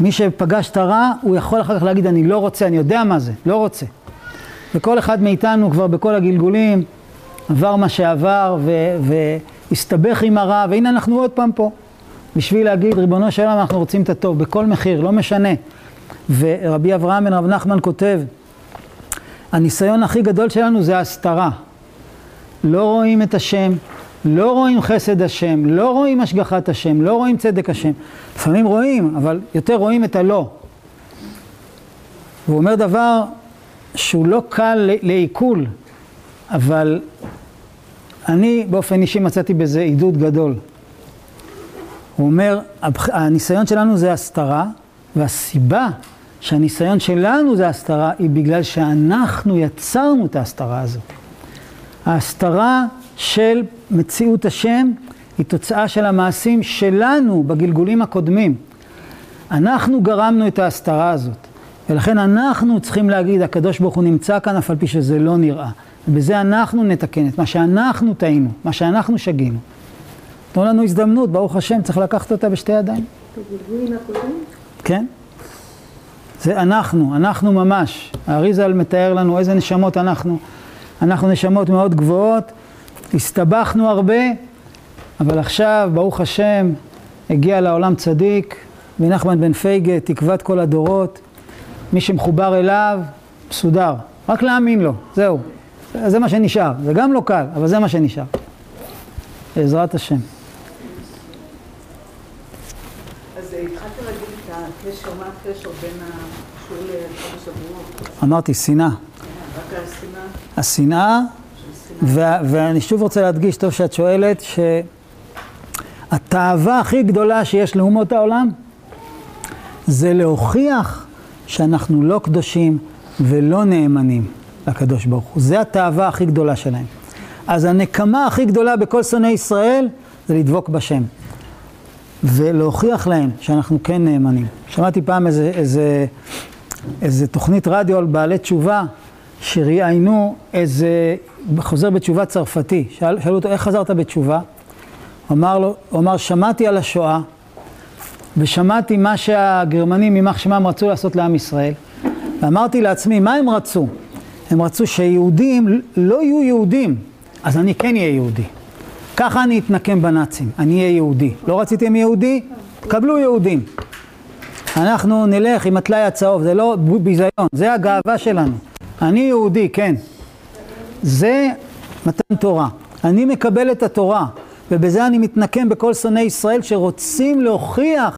מי שפגש את הרע, הוא יכול אחר כך להגיד, אני לא רוצה, אני יודע מה זה, לא רוצה. וכל אחד מאיתנו כבר בכל הגלגולים עבר מה שעבר והסתבך עם הרע, והנה אנחנו עוד פעם פה. בשביל להגיד, ריבונו של עולם, אנחנו רוצים את הטוב, בכל מחיר, לא משנה. ורבי אברהם בן רב נחמן כותב, הניסיון הכי גדול שלנו זה ההסתרה. לא רואים את השם, לא רואים חסד השם, לא רואים השגחת השם, לא רואים צדק השם. לפעמים רואים, אבל יותר רואים את הלא. הוא אומר דבר שהוא לא קל לעיכול, אבל אני באופן אישי מצאתי בזה עידוד גדול. הוא אומר, הניסיון שלנו זה הסתרה, והסיבה שהניסיון שלנו זה הסתרה, היא בגלל שאנחנו יצרנו את ההסתרה הזאת. ההסתרה של מציאות השם היא תוצאה של המעשים שלנו בגלגולים הקודמים. אנחנו גרמנו את ההסתרה הזאת, ולכן אנחנו צריכים להגיד, הקדוש ברוך הוא נמצא כאן אף על פי שזה לא נראה. ובזה אנחנו נתקן את מה שאנחנו טעינו, מה שאנחנו שגינו. תנו לנו הזדמנות, ברוך השם, צריך לקחת אותה בשתי ידיים. בגלגולים הקודמים? כן. זה אנחנו, אנחנו ממש. האריזל מתאר לנו איזה נשמות אנחנו. אנחנו נשמות מאוד גבוהות, הסתבכנו הרבה, אבל עכשיו, ברוך השם, הגיע לעולם צדיק, מנחמן בן פייגה, תקוות כל הדורות. מי שמחובר אליו, מסודר. רק להאמין לו, זהו. זה מה שנשאר. זה גם לא קל, אבל זה מה שנשאר. בעזרת השם. אמרתי, שנאה. השנאה ואני שוב רוצה להדגיש, טוב שאת שואלת, שהתאווה הכי גדולה שיש לאומות העולם זה להוכיח שאנחנו לא קדושים ולא נאמנים לקדוש ברוך הוא. זה התאווה הכי גדולה שלהם. אז הנקמה הכי גדולה בכל שונאי ישראל זה לדבוק בשם. ולהוכיח להם שאנחנו כן נאמנים. שמעתי פעם איזה, איזה, איזה תוכנית רדיו על בעלי תשובה, שראיינו איזה חוזר בתשובה צרפתי. שאל, שאלו אותו, איך חזרת בתשובה? אמר, לו, הוא אמר, שמעתי על השואה, ושמעתי מה שהגרמנים, יימח שמם, רצו לעשות לעם ישראל. ואמרתי לעצמי, מה הם רצו? הם רצו שיהודים לא יהיו יהודים, אז אני כן אהיה יהודי. ככה אני אתנקם בנאצים, אני אהיה יהודי. לא רציתם יהודי? קבלו יהודים. אנחנו נלך עם הטלאי הצהוב, זה לא ביזיון, זה הגאווה שלנו. אני יהודי, כן. זה מתן תורה. אני מקבל את התורה, ובזה אני מתנקם בכל שונאי ישראל שרוצים להוכיח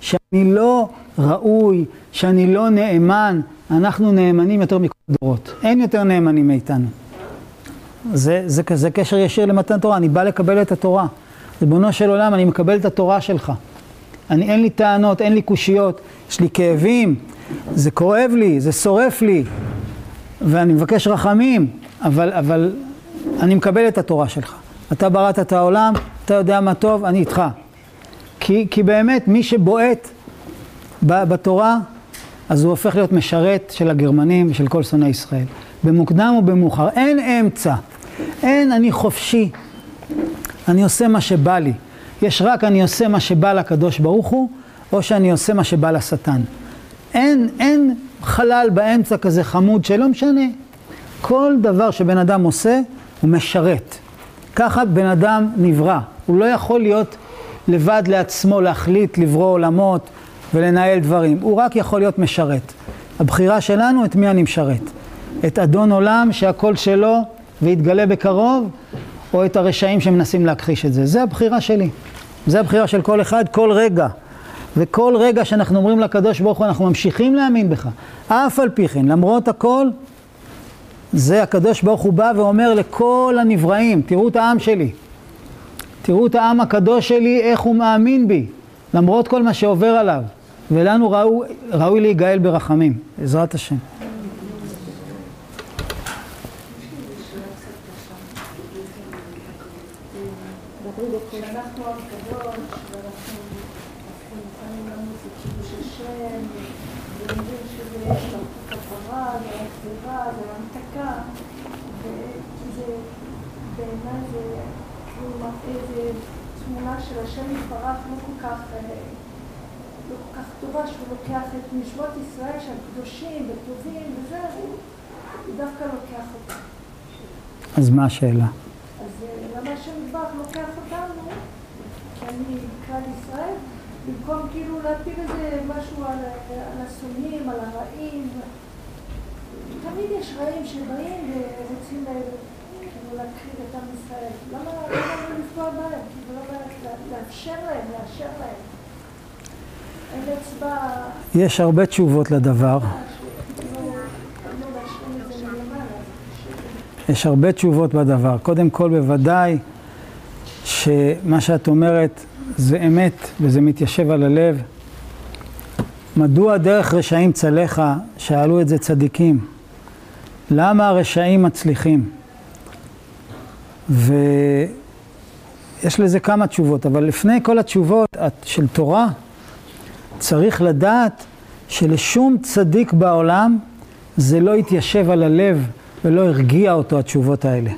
שאני לא ראוי, שאני לא נאמן. אנחנו נאמנים יותר מכל הדורות. אין יותר נאמנים מאיתנו. זה, זה, זה קשר ישיר למתן תורה, אני בא לקבל את התורה. ריבונו של עולם, אני מקבל את התורה שלך. אני, אין לי טענות, אין לי קושיות, יש לי כאבים, זה כואב לי, זה שורף לי, ואני מבקש רחמים, אבל, אבל אני מקבל את התורה שלך. אתה בראת את העולם, אתה יודע מה טוב, אני איתך. כי, כי באמת, מי שבועט בתורה, אז הוא הופך להיות משרת של הגרמנים ושל כל שונאי ישראל. במוקדם או במאוחר, אין אמצע. אין אני חופשי, אני עושה מה שבא לי. יש רק אני עושה מה שבא לקדוש ברוך הוא, או שאני עושה מה שבא לשטן. אין, אין חלל באמצע כזה חמוד שלא משנה. כל דבר שבן אדם עושה, הוא משרת. ככה בן אדם נברא. הוא לא יכול להיות לבד לעצמו, להחליט, לברוא עולמות ולנהל דברים. הוא רק יכול להיות משרת. הבחירה שלנו, את מי אני משרת? את אדון עולם שהכל שלו ויתגלה בקרוב, או את הרשעים שמנסים להכחיש את זה. זה הבחירה שלי. זה הבחירה של כל אחד, כל רגע. וכל רגע שאנחנו אומרים לקדוש ברוך הוא, אנחנו ממשיכים להאמין בך. אף על פי כן, למרות הכל, זה הקדוש ברוך הוא בא ואומר לכל הנבראים, תראו את העם שלי. תראו את העם הקדוש שלי, איך הוא מאמין בי, למרות כל מה שעובר עליו. ולנו ראוי, ראוי להיגאל ברחמים, בעזרת השם. כשאנחנו עם קדוש, ואנחנו אנחנו מוכנים למות לקידוש השם, ולומדים שזה יש לו כפרה, והחזרה, והמתקה, וזה, בעיניי זה כאילו מראה איזה תמונה של השם יתברך לא כל כך, אה, לא כל כך טובה, שהוא לוקח את נשמות ישראל שהם קדושים וטובים וזה, הוא הוא דווקא לוקח אותם. אז מה השאלה? אז אה, למה השם יתברך לוקח אותנו, כי אני כלל ישראל, במקום כאילו להפיל איזה משהו על, על השונאים, על הרעים. תמיד יש רעים שבאים ורוצים אה, כאילו להכחיד את עם ישראל. למה לא לפגוע בהם? כאילו למה לה- לאפשר להם, לאשר להם? יש הרבה תשובות לדבר. יש הרבה תשובות בדבר. קודם כל, בוודאי שמה שאת אומרת זה אמת וזה מתיישב על הלב. מדוע דרך רשעים צלחה? שאלו את זה צדיקים. למה הרשעים מצליחים? ויש לזה כמה תשובות, אבל לפני כל התשובות של תורה, צריך לדעת שלשום צדיק בעולם זה לא התיישב על הלב ולא הרגיע אותו התשובות האלה.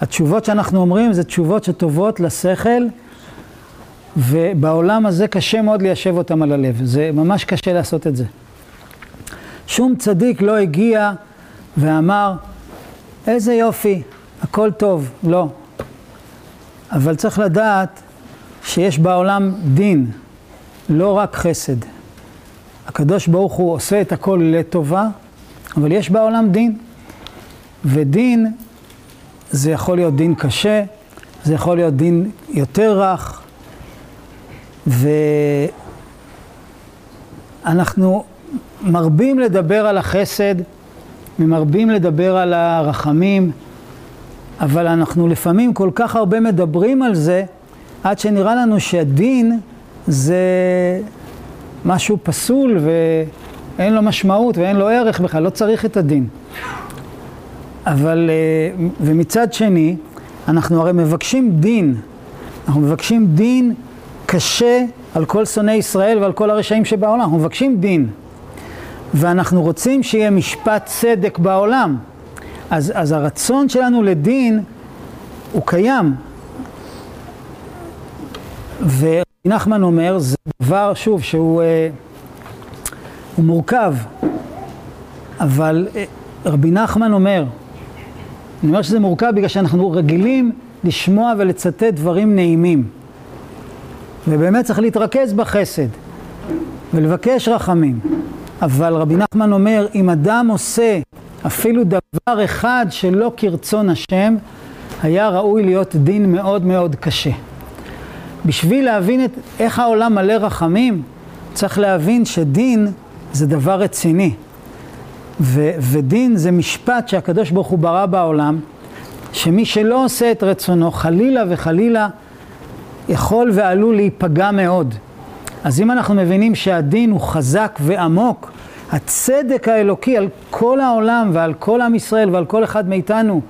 התשובות שאנחנו אומרים זה תשובות שטובות לשכל ובעולם הזה קשה מאוד ליישב אותם על הלב, זה ממש קשה לעשות את זה. שום צדיק לא הגיע ואמר איזה יופי, הכל טוב, לא. אבל צריך לדעת שיש בעולם דין, לא רק חסד. הקדוש ברוך הוא עושה את הכל לטובה, אבל יש בעולם דין. ודין זה יכול להיות דין קשה, זה יכול להיות דין יותר רך, אנחנו מרבים לדבר על החסד, ומרבים לדבר על הרחמים, אבל אנחנו לפעמים כל כך הרבה מדברים על זה, עד שנראה לנו שהדין זה משהו פסול ואין לו משמעות ואין לו ערך בכלל, לא צריך את הדין. אבל, אה, ומצד שני, אנחנו הרי מבקשים דין, אנחנו מבקשים דין קשה על כל שונאי ישראל ועל כל הרשעים שבעולם, אנחנו מבקשים דין. ואנחנו רוצים שיהיה משפט צדק בעולם. אז, אז הרצון שלנו לדין הוא קיים. ונחמן אומר, זה דבר, שוב, שהוא אה, מורכב, אבל אה, רבי נחמן אומר, אני אומר שזה מורכב בגלל שאנחנו רגילים לשמוע ולצטט דברים נעימים. ובאמת צריך להתרכז בחסד ולבקש רחמים. אבל רבי נחמן אומר, אם אדם עושה אפילו דבר אחד שלא כרצון השם, היה ראוי להיות דין מאוד מאוד קשה. בשביל להבין את איך העולם מלא רחמים, צריך להבין שדין זה דבר רציני. ו- ודין זה משפט שהקדוש ברוך הוא ברא בעולם, שמי שלא עושה את רצונו, חלילה וחלילה, יכול ועלול להיפגע מאוד. אז אם אנחנו מבינים שהדין הוא חזק ועמוק, הצדק האלוקי על כל העולם ועל כל עם ישראל ועל כל אחד מאיתנו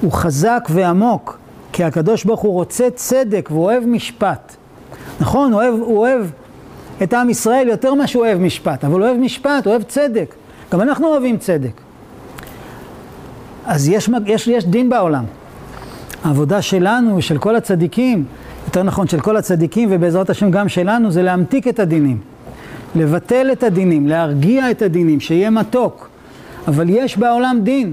הוא חזק ועמוק, כי הקדוש ברוך הוא רוצה צדק והוא אוהב משפט. נכון, הוא אוהב, הוא אוהב את עם ישראל יותר ממה שהוא אוהב משפט, אבל הוא אוהב משפט, הוא אוהב צדק. גם אנחנו אוהבים צדק. אז יש, יש, יש דין בעולם. העבודה שלנו, של כל הצדיקים, יותר נכון של כל הצדיקים ובעזרת השם גם שלנו, זה להמתיק את הדינים. לבטל את הדינים, להרגיע את הדינים, שיהיה מתוק. אבל יש בעולם דין.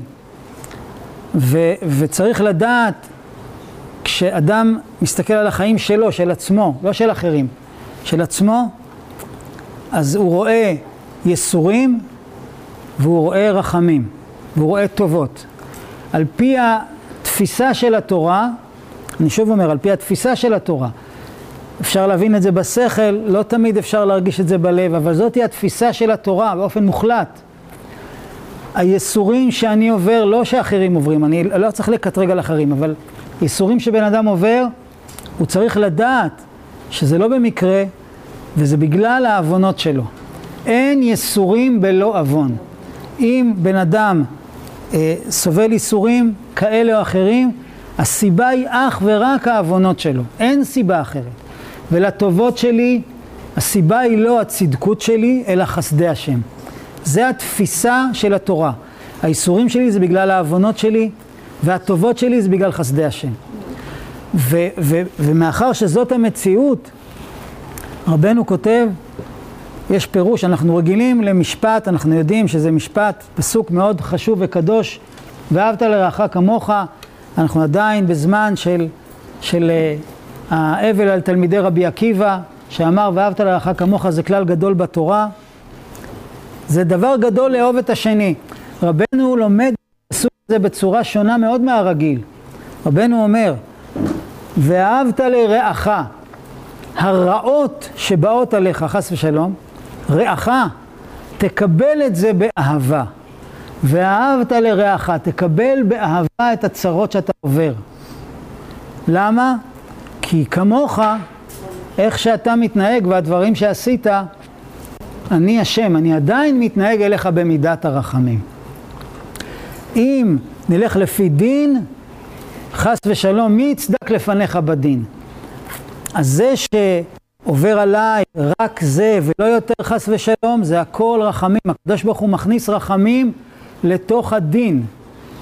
ו, וצריך לדעת, כשאדם מסתכל על החיים שלו, של עצמו, לא של אחרים, של עצמו, אז הוא רואה יסורים והוא רואה רחמים, והוא רואה טובות. על פי התפיסה של התורה, אני שוב אומר, על פי התפיסה של התורה, אפשר להבין את זה בשכל, לא תמיד אפשר להרגיש את זה בלב, אבל זאתי התפיסה של התורה באופן מוחלט. היסורים שאני עובר, לא שאחרים עוברים, אני לא צריך לקטרג על אחרים, אבל יסורים שבן אדם עובר, הוא צריך לדעת שזה לא במקרה וזה בגלל העוונות שלו. אין יסורים בלא עוון. אם בן אדם אה, סובל ייסורים כאלה או אחרים, הסיבה היא אך ורק העוונות שלו, אין סיבה אחרת. ולטובות שלי, הסיבה היא לא הצדקות שלי, אלא חסדי השם. זה התפיסה של התורה. האיסורים שלי זה בגלל העוונות שלי, והטובות שלי זה בגלל חסדי השם. ו- ו- ומאחר שזאת המציאות, רבנו כותב, יש פירוש, אנחנו רגילים למשפט, אנחנו יודעים שזה משפט, פסוק מאוד חשוב וקדוש, ואהבת לרעך כמוך, אנחנו עדיין בזמן של, של uh, האבל על תלמידי רבי עקיבא, שאמר ואהבת לרעך כמוך זה כלל גדול בתורה. זה דבר גדול לאהוב את השני. רבנו לומד הזה בצורה שונה מאוד מהרגיל. רבנו אומר, ואהבת לרעך, הרעות שבאות עליך, חס ושלום, רעך, תקבל את זה באהבה. ואהבת לרעך, תקבל באהבה את הצרות שאתה עובר. למה? כי כמוך, איך שאתה מתנהג והדברים שעשית, אני השם, אני עדיין מתנהג אליך במידת הרחמים. אם נלך לפי דין, חס ושלום, מי יצדק לפניך בדין? אז זה שעובר עליי רק זה ולא יותר חס ושלום, זה הכל רחמים. הקדוש ברוך הוא מכניס רחמים לתוך הדין,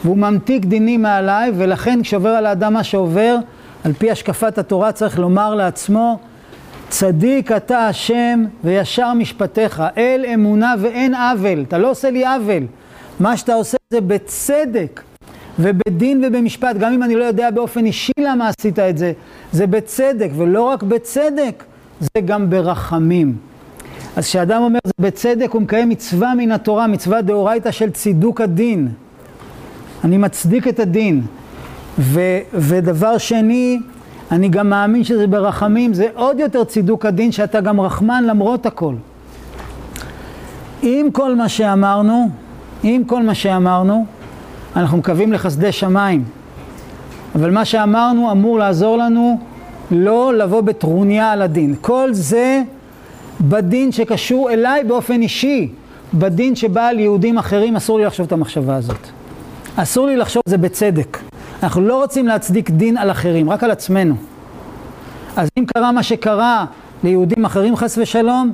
והוא ממתיק דינים מעליי, ולכן כשעובר על האדם מה שעובר, על פי השקפת התורה צריך לומר לעצמו, צדיק אתה השם וישר משפטיך, אל אמונה ואין עוול, אתה לא עושה לי עוול, מה שאתה עושה זה בצדק ובדין ובמשפט, גם אם אני לא יודע באופן אישי למה עשית את זה, זה בצדק, ולא רק בצדק, זה גם ברחמים. אז כשאדם אומר זה בצדק, הוא מקיים מצווה מן התורה, מצווה דאורייתא של צידוק הדין. אני מצדיק את הדין. ו, ודבר שני, אני גם מאמין שזה ברחמים, זה עוד יותר צידוק הדין, שאתה גם רחמן למרות הכל. עם כל מה שאמרנו, עם כל מה שאמרנו, אנחנו מקווים לחסדי שמיים. אבל מה שאמרנו אמור לעזור לנו לא לבוא בטרוניה על הדין. כל זה בדין שקשור אליי באופן אישי. בדין שבא על יהודים אחרים, אסור לי לחשוב את המחשבה הזאת. אסור לי לחשוב זה בצדק. אנחנו לא רוצים להצדיק דין על אחרים, רק על עצמנו. אז אם קרה מה שקרה ליהודים אחרים חס ושלום,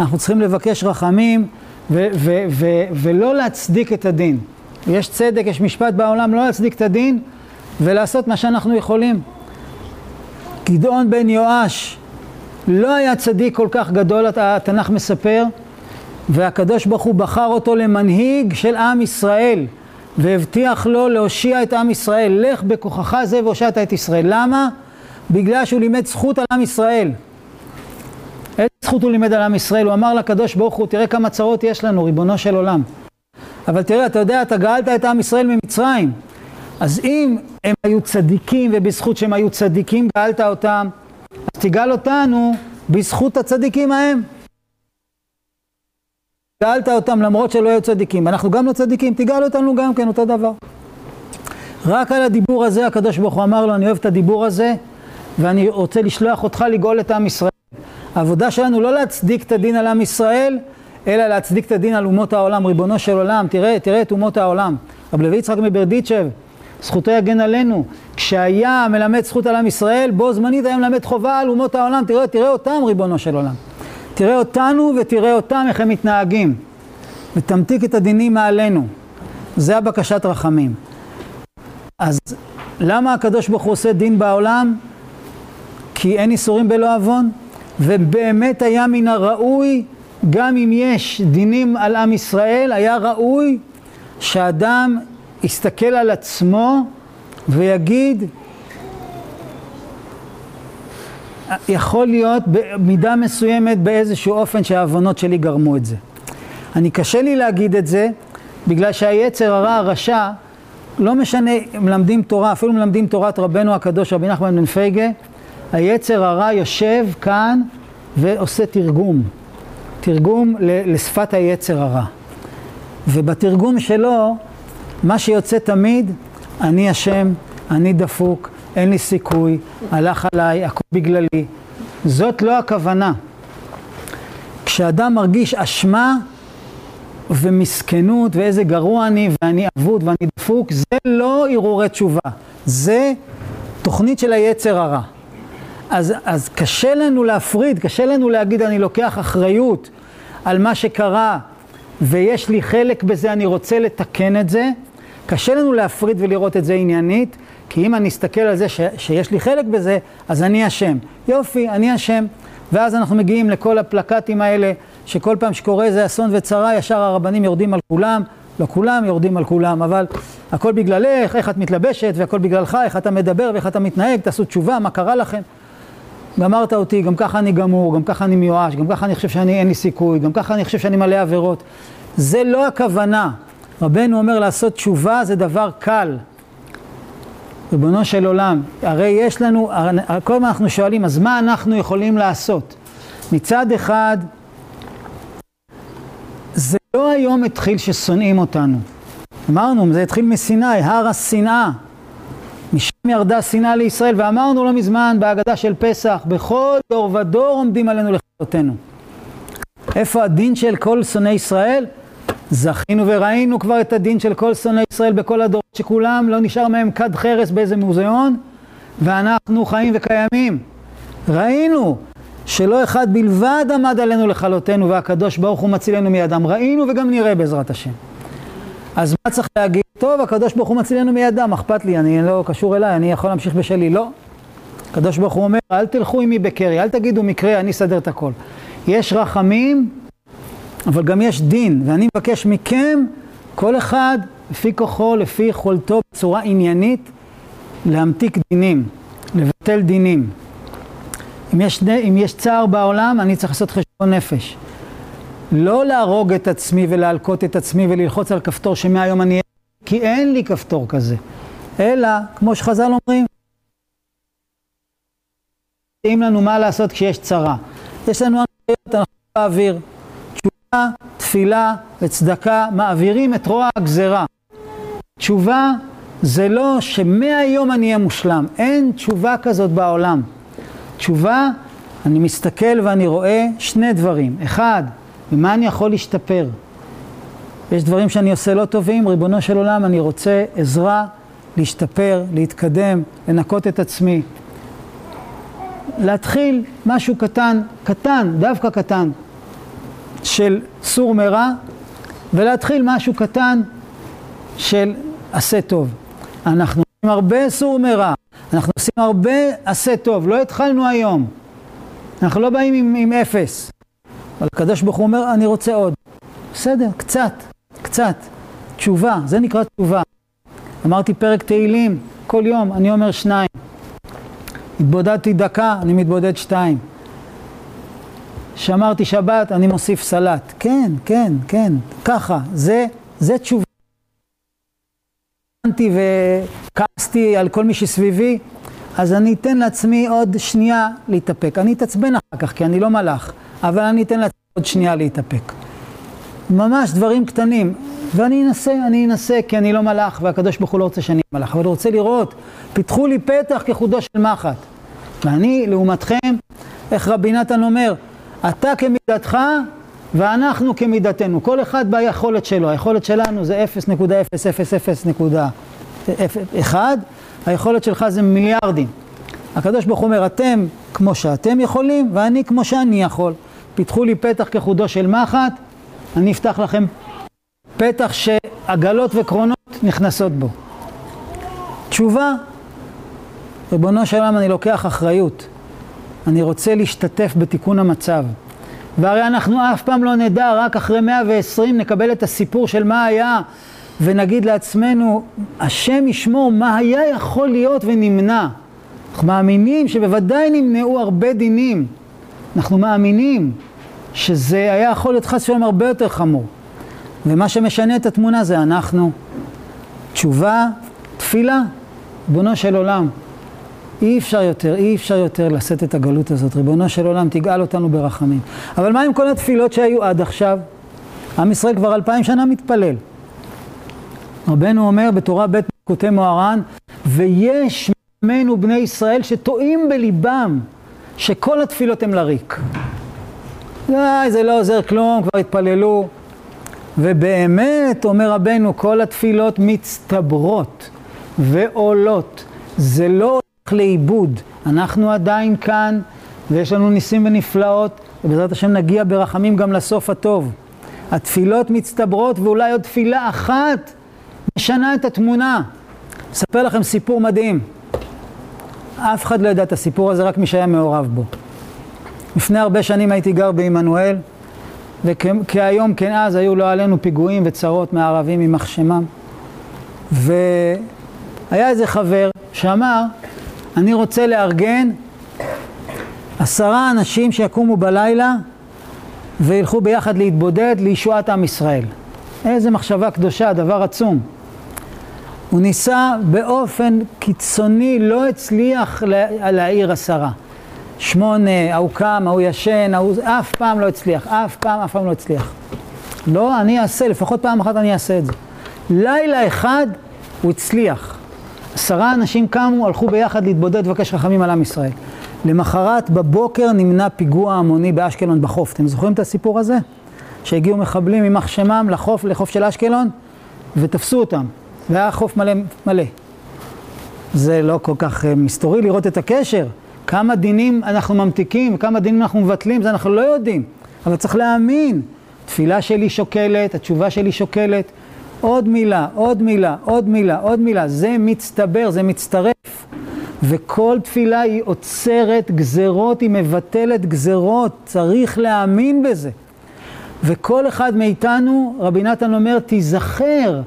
אנחנו צריכים לבקש רחמים ו- ו- ו- ולא להצדיק את הדין. יש צדק, יש משפט בעולם, לא להצדיק את הדין ולעשות מה שאנחנו יכולים. גדעון בן יואש לא היה צדיק כל כך גדול, התנ"ך מספר, והקדוש ברוך הוא בחר אותו למנהיג של עם ישראל, והבטיח לו להושיע את עם ישראל. לך בכוחך זה והושעת את ישראל. למה? בגלל שהוא לימד זכות על עם ישראל. זכות הוא לימד על עם ישראל? הוא אמר לקדוש ברוך הוא, תראה כמה צרות יש לנו, ריבונו של עולם. אבל תראה, אתה יודע, אתה גאלת את עם ישראל ממצרים. אז אם הם היו צדיקים, ובזכות שהם היו צדיקים גאלת אותם, אז תגאל אותנו בזכות הצדיקים ההם. גאלת אותם למרות שלא היו צדיקים. אנחנו גם לא צדיקים, תגאל אותנו גם כן, אותו דבר. רק על הדיבור הזה הקדוש ברוך הוא אמר לו, אני אוהב את הדיבור הזה, ואני רוצה לשלוח אותך לגאול את עם ישראל. העבודה שלנו לא להצדיק את הדין על עם ישראל, אלא להצדיק את הדין על אומות העולם, ריבונו של עולם, תראה, תראה את אומות העולם. רב לוי יצחק מברדיצ'ב, זכותו יגן עלינו. כשהיה מלמד זכות על עם ישראל, בו זמנית היה מלמד חובה על אומות העולם, תראה, תראה אותם, ריבונו של עולם. תראה אותנו ותראה אותם איך הם מתנהגים. ותמתיק את הדינים מעלינו. זה הבקשת רחמים. אז למה הקדוש ברוך הוא עושה דין בעולם? כי אין איסורים בלא עוון, ובאמת היה מן הראוי, גם אם יש דינים על עם ישראל, היה ראוי שאדם יסתכל על עצמו ויגיד, יכול להיות במידה מסוימת באיזשהו אופן שהעוונות שלי גרמו את זה. אני קשה לי להגיד את זה, בגלל שהיצר הרע הרשע, לא משנה, מלמדים תורה, אפילו מלמדים תורת רבנו הקדוש רבי נחמן בן פייגה, היצר הרע יושב כאן ועושה תרגום, תרגום לשפת היצר הרע. ובתרגום שלו, מה שיוצא תמיד, אני אשם, אני דפוק, אין לי סיכוי, הלך עליי, הכל בגללי. זאת לא הכוונה. כשאדם מרגיש אשמה ומסכנות ואיזה גרוע אני ואני אבוד ואני דפוק, זה לא הרהורי תשובה, זה תוכנית של היצר הרע. אז, אז קשה לנו להפריד, קשה לנו להגיד אני לוקח אחריות על מה שקרה ויש לי חלק בזה, אני רוצה לתקן את זה. קשה לנו להפריד ולראות את זה עניינית, כי אם אני אסתכל על זה ש, שיש לי חלק בזה, אז אני אשם. יופי, אני אשם. ואז אנחנו מגיעים לכל הפלקטים האלה, שכל פעם שקורה איזה אסון וצרה, ישר הרבנים יורדים על כולם. לא כולם יורדים על כולם, אבל הכל בגללך, איך את מתלבשת, והכל בגללך, איך אתה מדבר ואיך אתה מתנהג, תעשו תשובה, מה קרה לכם? גמרת אותי, גם ככה אני גמור, גם ככה אני מיואש, גם ככה אני חושב שאני אין לי סיכוי, גם ככה אני חושב שאני מלא עבירות. זה לא הכוונה. רבנו אומר לעשות תשובה זה דבר קל. ריבונו של עולם, הרי יש לנו, כל הזמן אנחנו שואלים, אז מה אנחנו יכולים לעשות? מצד אחד, זה לא היום התחיל ששונאים אותנו. אמרנו, זה התחיל מסיני, הר השנאה. משם ירדה שנאה לישראל, ואמרנו לא מזמן בהגדה של פסח, בכל דור ודור עומדים עלינו לכלותנו. איפה הדין של כל שונאי ישראל? זכינו וראינו כבר את הדין של כל שונאי ישראל בכל הדורות, שכולם לא נשאר מהם כד חרס באיזה מוזיאון, ואנחנו חיים וקיימים. ראינו שלא אחד בלבד עמד עלינו לכלותנו, והקדוש ברוך הוא מצילנו מידם. ראינו וגם נראה בעזרת השם. אז מה צריך להגיד? טוב, הקדוש ברוך הוא מצילנו מידם, אכפת לי, אני לא קשור אליי, אני יכול להמשיך בשלי. לא. הקדוש ברוך הוא אומר, אל תלכו עמי בקרי, אל תגידו מקרה, אני אסדר את הכל. יש רחמים, אבל גם יש דין, ואני מבקש מכם, כל אחד, לפי כוחו, לפי יכולתו, בצורה עניינית, להמתיק דינים, לבטל דינים. אם יש, אם יש צער בעולם, אני צריך לעשות חשבון נפש. לא להרוג את עצמי ולהלקות את עצמי וללחוץ על כפתור שמהיום אני... כי אין לי כפתור כזה. אלא, כמו שחז"ל אומרים, אם לנו מה לעשות כשיש צרה. יש לנו הנחיות, אנחנו באוויר. תשובה, תפילה וצדקה מעבירים את רוע הגזרה. תשובה זה לא שמהיום אני אהיה מושלם, אין תשובה כזאת בעולם. תשובה, אני מסתכל ואני רואה שני דברים. אחד, במה אני יכול להשתפר? יש דברים שאני עושה לא טובים, ריבונו של עולם, אני רוצה עזרה להשתפר, להתקדם, לנקות את עצמי. להתחיל משהו קטן, קטן, דווקא קטן, של סור מרע, ולהתחיל משהו קטן של עשה טוב. אנחנו עושים הרבה סור מרע, אנחנו עושים הרבה עשה טוב, לא התחלנו היום. אנחנו לא באים עם, עם אפס. אבל הקדוש ברוך הוא אומר, אני רוצה עוד. בסדר, קצת, קצת. תשובה, זה נקרא תשובה. אמרתי פרק תהילים, כל יום אני אומר שניים. התבודדתי דקה, אני מתבודד שתיים. שמרתי שבת, אני מוסיף סלט. כן, כן, כן, ככה, זה, זה תשובה. וכעסתי על כל מי שסביבי, אז אני אתן לעצמי עוד שנייה להתאפק. אני אתעצבן אחר כך, כי אני לא מלאך, אבל אני אתן לעצמי עוד שנייה להתאפק. ממש דברים קטנים. ואני אנסה, אני אנסה, כי אני לא מלאך, והקדוש ברוך הוא לא רוצה שאני מלאך, אבל הוא רוצה לראות, פיתחו לי פתח כחודו של מחט. ואני, לעומתכם, איך רבי נתן אומר, אתה כמידתך ואנחנו כמידתנו. כל אחד ביכולת שלו, היכולת שלנו זה 0.000.1, היכולת שלך זה מיליארדים. הקדוש ברוך הוא אומר, אתם כמו שאתם יכולים, ואני כמו שאני יכול. פיתחו לי פתח כחודו של מחט, אני אפתח לכם פתח שעגלות וקרונות נכנסות בו. תשובה, ריבונו של עולם, אני לוקח אחריות. אני רוצה להשתתף בתיקון המצב. והרי אנחנו אף פעם לא נדע, רק אחרי 120 נקבל את הסיפור של מה היה, ונגיד לעצמנו, השם ישמור מה היה יכול להיות ונמנע. אנחנו מאמינים שבוודאי נמנעו הרבה דינים. אנחנו מאמינים שזה היה יכול להיות חס ושלום הרבה יותר חמור. ומה שמשנה את התמונה זה אנחנו. תשובה, תפילה, ריבונו של עולם. אי אפשר יותר, אי אפשר יותר לשאת את הגלות הזאת. ריבונו של עולם, תגאל אותנו ברחמים. אבל מה עם כל התפילות שהיו עד עכשיו? עם ישראל כבר אלפיים שנה מתפלל. רבנו אומר בתורה ב' כותב מוהר"ן, ויש מעמנו בני ישראל שטועים בליבם שכל התפילות הן לריק. די, זה לא עוזר כלום, כבר התפללו. ובאמת, אומר רבנו, כל התפילות מצטברות ועולות. זה לא הולך לאיבוד. אנחנו עדיין כאן, ויש לנו ניסים ונפלאות, ובעזרת השם נגיע ברחמים גם לסוף הטוב. התפילות מצטברות, ואולי עוד תפילה אחת משנה את התמונה. אספר לכם סיפור מדהים. אף אחד לא ידע את הסיפור הזה, רק מי שהיה מעורב בו. לפני הרבה שנים הייתי גר בעמנואל, וכהיום כן אז היו לא עלינו פיגועים וצרות מהערבים יימח שמם. והיה איזה חבר שאמר, אני רוצה לארגן עשרה אנשים שיקומו בלילה וילכו ביחד להתבודד לישועת עם ישראל. איזה מחשבה קדושה, דבר עצום. הוא ניסה באופן קיצוני, לא הצליח להעיר עשרה. שמונה, ההוא קם, ההוא ישן, ההוא... אף פעם לא הצליח, אף פעם, אף פעם לא הצליח. לא, אני אעשה, לפחות פעם אחת אני אעשה את זה. לילה אחד הוא הצליח. עשרה אנשים קמו, הלכו ביחד להתבודד ולבקש רחמים על עם ישראל. למחרת בבוקר נמנע פיגוע המוני באשקלון בחוף. אתם זוכרים את הסיפור הזה? שהגיעו מחבלים יימח שמם לחוף, לחוף של אשקלון, ותפסו אותם. והיה חוף מלא מלא. זה לא כל כך אה, מסתורי לראות את הקשר. כמה דינים אנחנו ממתיקים וכמה דינים אנחנו מבטלים, זה אנחנו לא יודעים. אבל צריך להאמין. תפילה שלי שוקלת, התשובה שלי שוקלת. עוד מילה, עוד מילה, עוד מילה, עוד מילה. זה מצטבר, זה מצטרף. וכל תפילה היא עוצרת גזרות, היא מבטלת גזרות. צריך להאמין בזה. וכל אחד מאיתנו, רבי נתן אומר, תיזכר,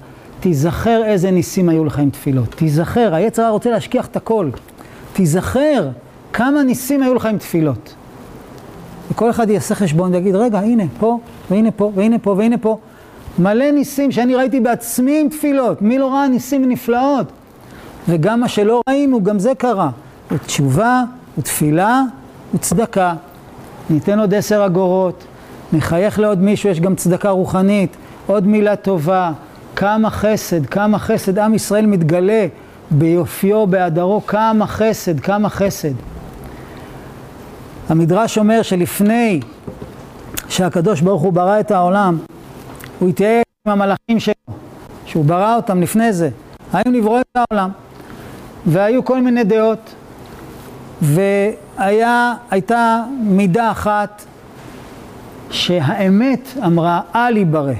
תיזכר איזה ניסים היו לך עם תפילות. תיזכר, היצר רוצה להשכיח את הכל. תיזכר כמה ניסים היו לך עם תפילות. וכל אחד יעשה חשבון ויגיד, רגע, הנה, פה, והנה פה, והנה פה, והנה פה. מלא ניסים שאני ראיתי בעצמי עם תפילות. מי לא ראה ניסים נפלאות? וגם מה שלא ראינו, גם זה קרה. ותשובה, ותפילה, וצדקה. ניתן עוד עשר אגורות. נחייך לעוד מישהו, יש גם צדקה רוחנית, עוד מילה טובה, כמה חסד, כמה חסד, עם ישראל מתגלה ביופיו, בהדרו, כמה חסד, כמה חסד. המדרש אומר שלפני שהקדוש ברוך הוא ברא את העולם, הוא התייעץ עם המלאכים שלו, שהוא ברא אותם לפני זה, היו לברוא את העולם, והיו כל מיני דעות, והייתה מידה אחת שהאמת אמרה, אל ייברא.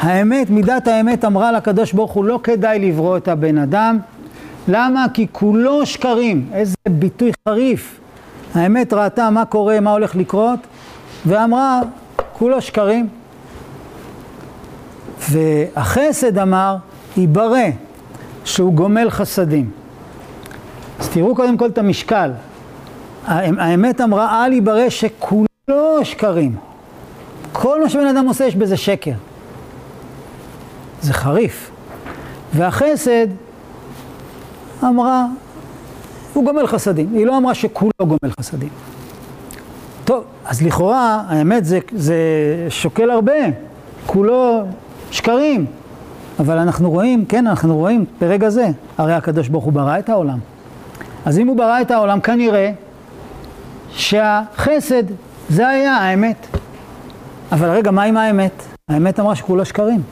האמת, מידת האמת אמרה לקדוש ברוך הוא, לא כדאי לברוא את הבן אדם. למה? כי כולו שקרים. איזה ביטוי חריף. האמת ראתה מה קורה, מה הולך לקרות, ואמרה, כולו שקרים. והחסד אמר, ייברא, שהוא גומל חסדים. אז תראו קודם כל את המשקל. האמת אמרה, אל ייברא שכולו שקרים. כל מה שבן אדם עושה יש בזה שקר. זה חריף. והחסד אמרה, הוא גומל חסדים. היא לא אמרה שכולו גומל חסדים. טוב, אז לכאורה, האמת זה, זה שוקל הרבה, כולו שקרים. אבל אנחנו רואים, כן, אנחנו רואים ברגע זה, הרי הקדוש ברוך הוא ברא את העולם. אז אם הוא ברא את העולם, כנראה שהחסד זה היה האמת. אבל רגע, מה עם האמת? האמת אמרה שכולו שקרים.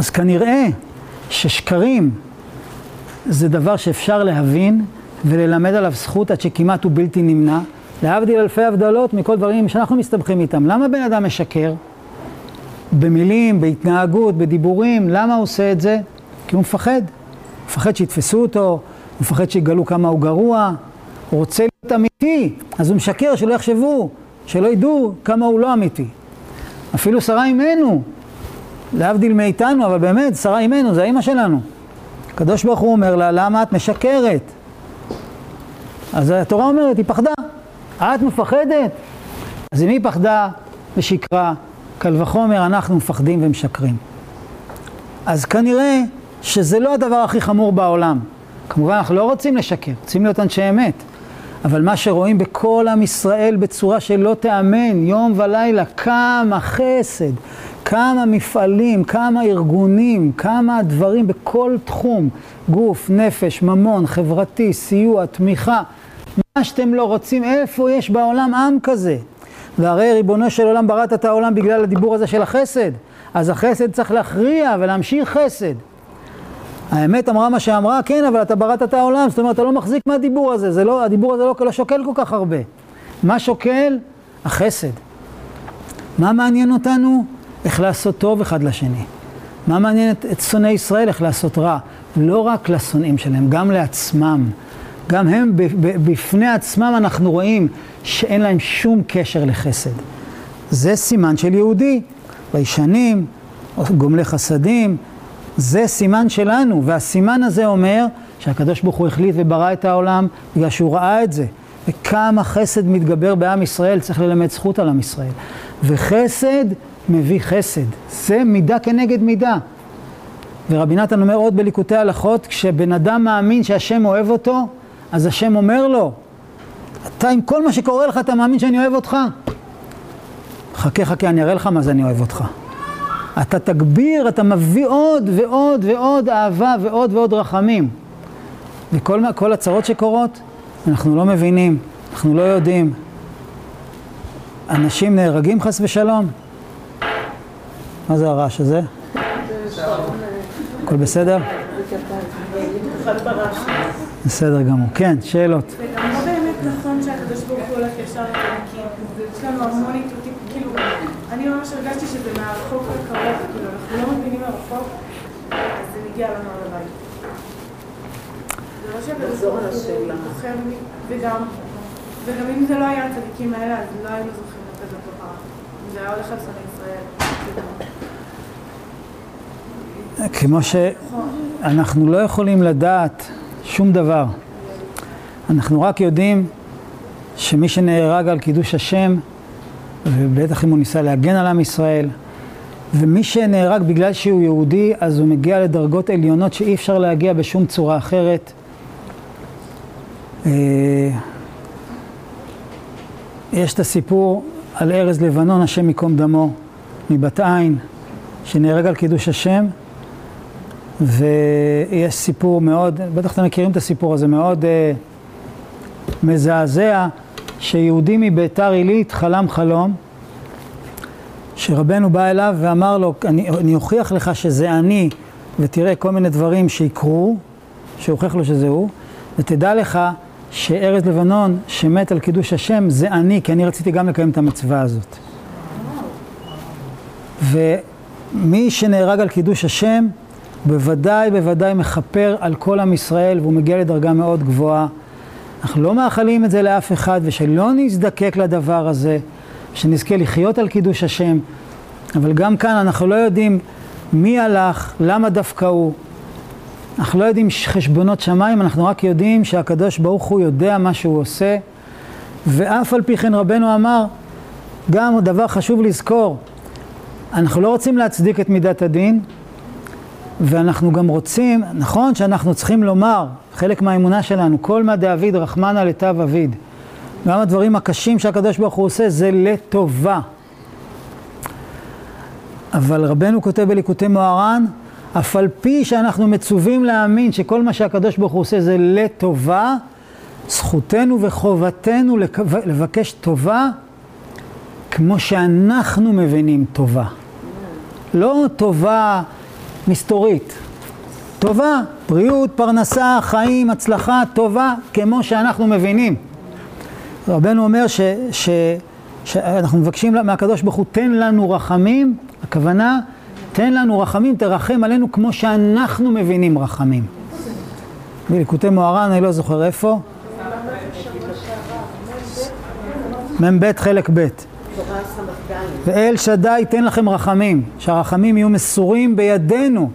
אז כנראה ששקרים זה דבר שאפשר להבין וללמד עליו זכות עד שכמעט הוא בלתי נמנע, להבדיל אלפי הבדלות מכל דברים שאנחנו מסתבכים איתם. למה בן אדם משקר? במילים, בהתנהגות, בדיבורים, למה הוא עושה את זה? כי הוא מפחד. הוא מפחד שיתפסו אותו, הוא מפחד שיגלו כמה הוא גרוע, הוא רוצה להיות אמיתי, אז הוא משקר שלא יחשבו, שלא ידעו כמה הוא לא אמיתי. אפילו שרה אימנו, להבדיל מאיתנו, אבל באמת, שרה אימנו, זה האימא שלנו. הקדוש ברוך הוא אומר לה, למה את משקרת? אז התורה אומרת, היא פחדה. את מפחדת? אז אם היא פחדה ושיקרה, קל וחומר אנחנו מפחדים ומשקרים. אז כנראה שזה לא הדבר הכי חמור בעולם. כמובן, אנחנו לא רוצים לשקר, רוצים להיות אנשי אמת. אבל מה שרואים בכל עם ישראל בצורה שלא תיאמן, יום ולילה, כמה חסד, כמה מפעלים, כמה ארגונים, כמה דברים בכל תחום, גוף, נפש, ממון, חברתי, סיוע, תמיכה, מה שאתם לא רוצים, איפה יש בעולם עם כזה? והרי ריבונו של עולם בראת את העולם בגלל הדיבור הזה של החסד, אז החסד צריך להכריע ולהמשיך חסד. האמת אמרה מה שאמרה, כן, אבל אתה בראת את העולם, זאת אומרת, אתה לא מחזיק מהדיבור הזה, זה לא, הדיבור הזה לא, לא שוקל כל כך הרבה. מה שוקל? החסד. מה מעניין אותנו? איך לעשות טוב אחד לשני. מה מעניין את, את שונאי ישראל? איך לעשות רע. לא רק לשונאים שלהם, גם לעצמם. גם הם בפני עצמם אנחנו רואים שאין להם שום קשר לחסד. זה סימן של יהודי. ביישנים, גומלי חסדים, זה סימן שלנו, והסימן הזה אומר שהקדוש ברוך הוא החליט וברא את העולם בגלל שהוא ראה את זה. וכמה חסד מתגבר בעם ישראל, צריך ללמד זכות על עם ישראל. וחסד מביא חסד, זה מידה כנגד מידה. ורבי נתן אומר עוד בליקוטי הלכות, כשבן אדם מאמין שהשם אוהב אותו, אז השם אומר לו, אתה עם כל מה שקורה לך, אתה מאמין שאני אוהב אותך? חכה חכה, אני אראה לך מה זה אני אוהב אותך. אתה תגביר, אתה מביא עוד ועוד ועוד אהבה ועוד ועוד רחמים. וכל הצרות שקורות, אנחנו לא מבינים, אנחנו לא יודעים. אנשים נהרגים חס ושלום. מה זה הרעש הזה? הכל בסדר? בסדר גמור. כן, שאלות. זה גם לא באמת נכון שהקדוש ברוך הוא הולך ישר לתנקים. יש לנו המון איתותים, כאילו, אני ממש הרגשתי שזה מהרחוק לקרוב, כאילו, אנחנו לא מבינים מרחוק, אז זה מגיע לנו על הבית. זה לא שהקדוש ברוך הוא בוחר בי, וגם, וגם אם זה לא היה הצדיקים האלה, אז לא היינו זוכים לכזאת תופעה. זה היה הולך על שונאי ישראל. כמו שאנחנו לא יכולים לדעת שום דבר. אנחנו רק יודעים שמי שנהרג על קידוש השם, ובטח אם הוא ניסה להגן על עם ישראל, ומי שנהרג בגלל שהוא יהודי, אז הוא מגיע לדרגות עליונות שאי אפשר להגיע בשום צורה אחרת. אה, יש את הסיפור על ארז לבנון, השם ייקום דמו, מבת עין, שנהרג על קידוש השם, ויש סיפור מאוד, בטח אתם מכירים את הסיפור הזה, מאוד אה, מזעזע, שיהודי מביתר עילית חלם חלום, שרבנו בא אליו ואמר לו, אני, אני אוכיח לך שזה אני, ותראה כל מיני דברים שיקרו, שהוכיח לו שזה הוא, ותדע לך שארז לבנון שמת על קידוש השם זה אני, כי אני רציתי גם לקיים את המצווה הזאת. ומי שנהרג על קידוש השם, בוודאי בוודאי מכפר על כל עם ישראל, והוא מגיע לדרגה מאוד גבוהה. אנחנו לא מאחלים את זה לאף אחד, ושלא נזדקק לדבר הזה, שנזכה לחיות על קידוש השם. אבל גם כאן אנחנו לא יודעים מי הלך, למה דווקא הוא. אנחנו לא יודעים חשבונות שמיים, אנחנו רק יודעים שהקדוש ברוך הוא יודע מה שהוא עושה. ואף על פי כן רבנו אמר, גם דבר חשוב לזכור, אנחנו לא רוצים להצדיק את מידת הדין, ואנחנו גם רוצים, נכון שאנחנו צריכים לומר, חלק מהאמונה שלנו, כל מה דאביד רחמנא לטב אביד. גם הדברים הקשים שהקדוש ברוך הוא עושה זה לטובה. אבל רבנו כותב בליקוטי מוהר"ן, אף על פי שאנחנו מצווים להאמין שכל מה שהקדוש ברוך הוא עושה זה לטובה, זכותנו וחובתנו לבקש טובה כמו שאנחנו מבינים טובה. לא טובה מסתורית. טובה, בריאות, פרנסה, חיים, הצלחה, טובה, כמו שאנחנו מבינים. רבנו אומר ש, ש, שאנחנו מבקשים מהקדוש ברוך הוא, תן לנו רחמים, הכוונה, תן לנו רחמים, תרחם עלינו כמו שאנחנו מבינים רחמים. בליקוטי מוהר"ן, אני לא זוכר איפה. מ"ב חלק ב'. ואל שדי תן לכם רחמים, שהרחמים יהיו מסורים בידינו.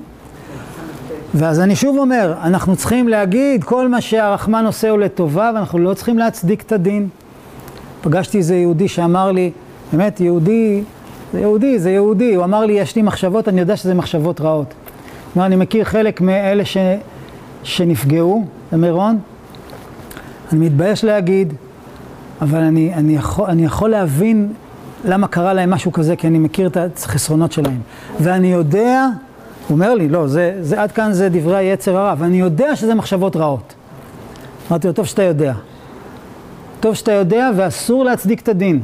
ואז אני שוב אומר, אנחנו צריכים להגיד כל מה שהרחמן עושה הוא לטובה, ואנחנו לא צריכים להצדיק את הדין. פגשתי איזה יהודי שאמר לי, באמת יהודי, זה יהודי, זה יהודי, הוא אמר לי, יש לי מחשבות, אני יודע שזה מחשבות רעות. כלומר, אני מכיר חלק מאלה ש, שנפגעו במירון, אני מתבייש להגיד, אבל אני, אני, יכול, אני יכול להבין למה קרה להם משהו כזה, כי אני מכיר את החסרונות שלהם. ואני יודע, הוא אומר לי, לא, זה, זה, עד כאן זה דברי היצר הרע, ואני יודע שזה מחשבות רעות. אמרתי לו, טוב שאתה יודע. טוב שאתה יודע, ואסור להצדיק את הדין.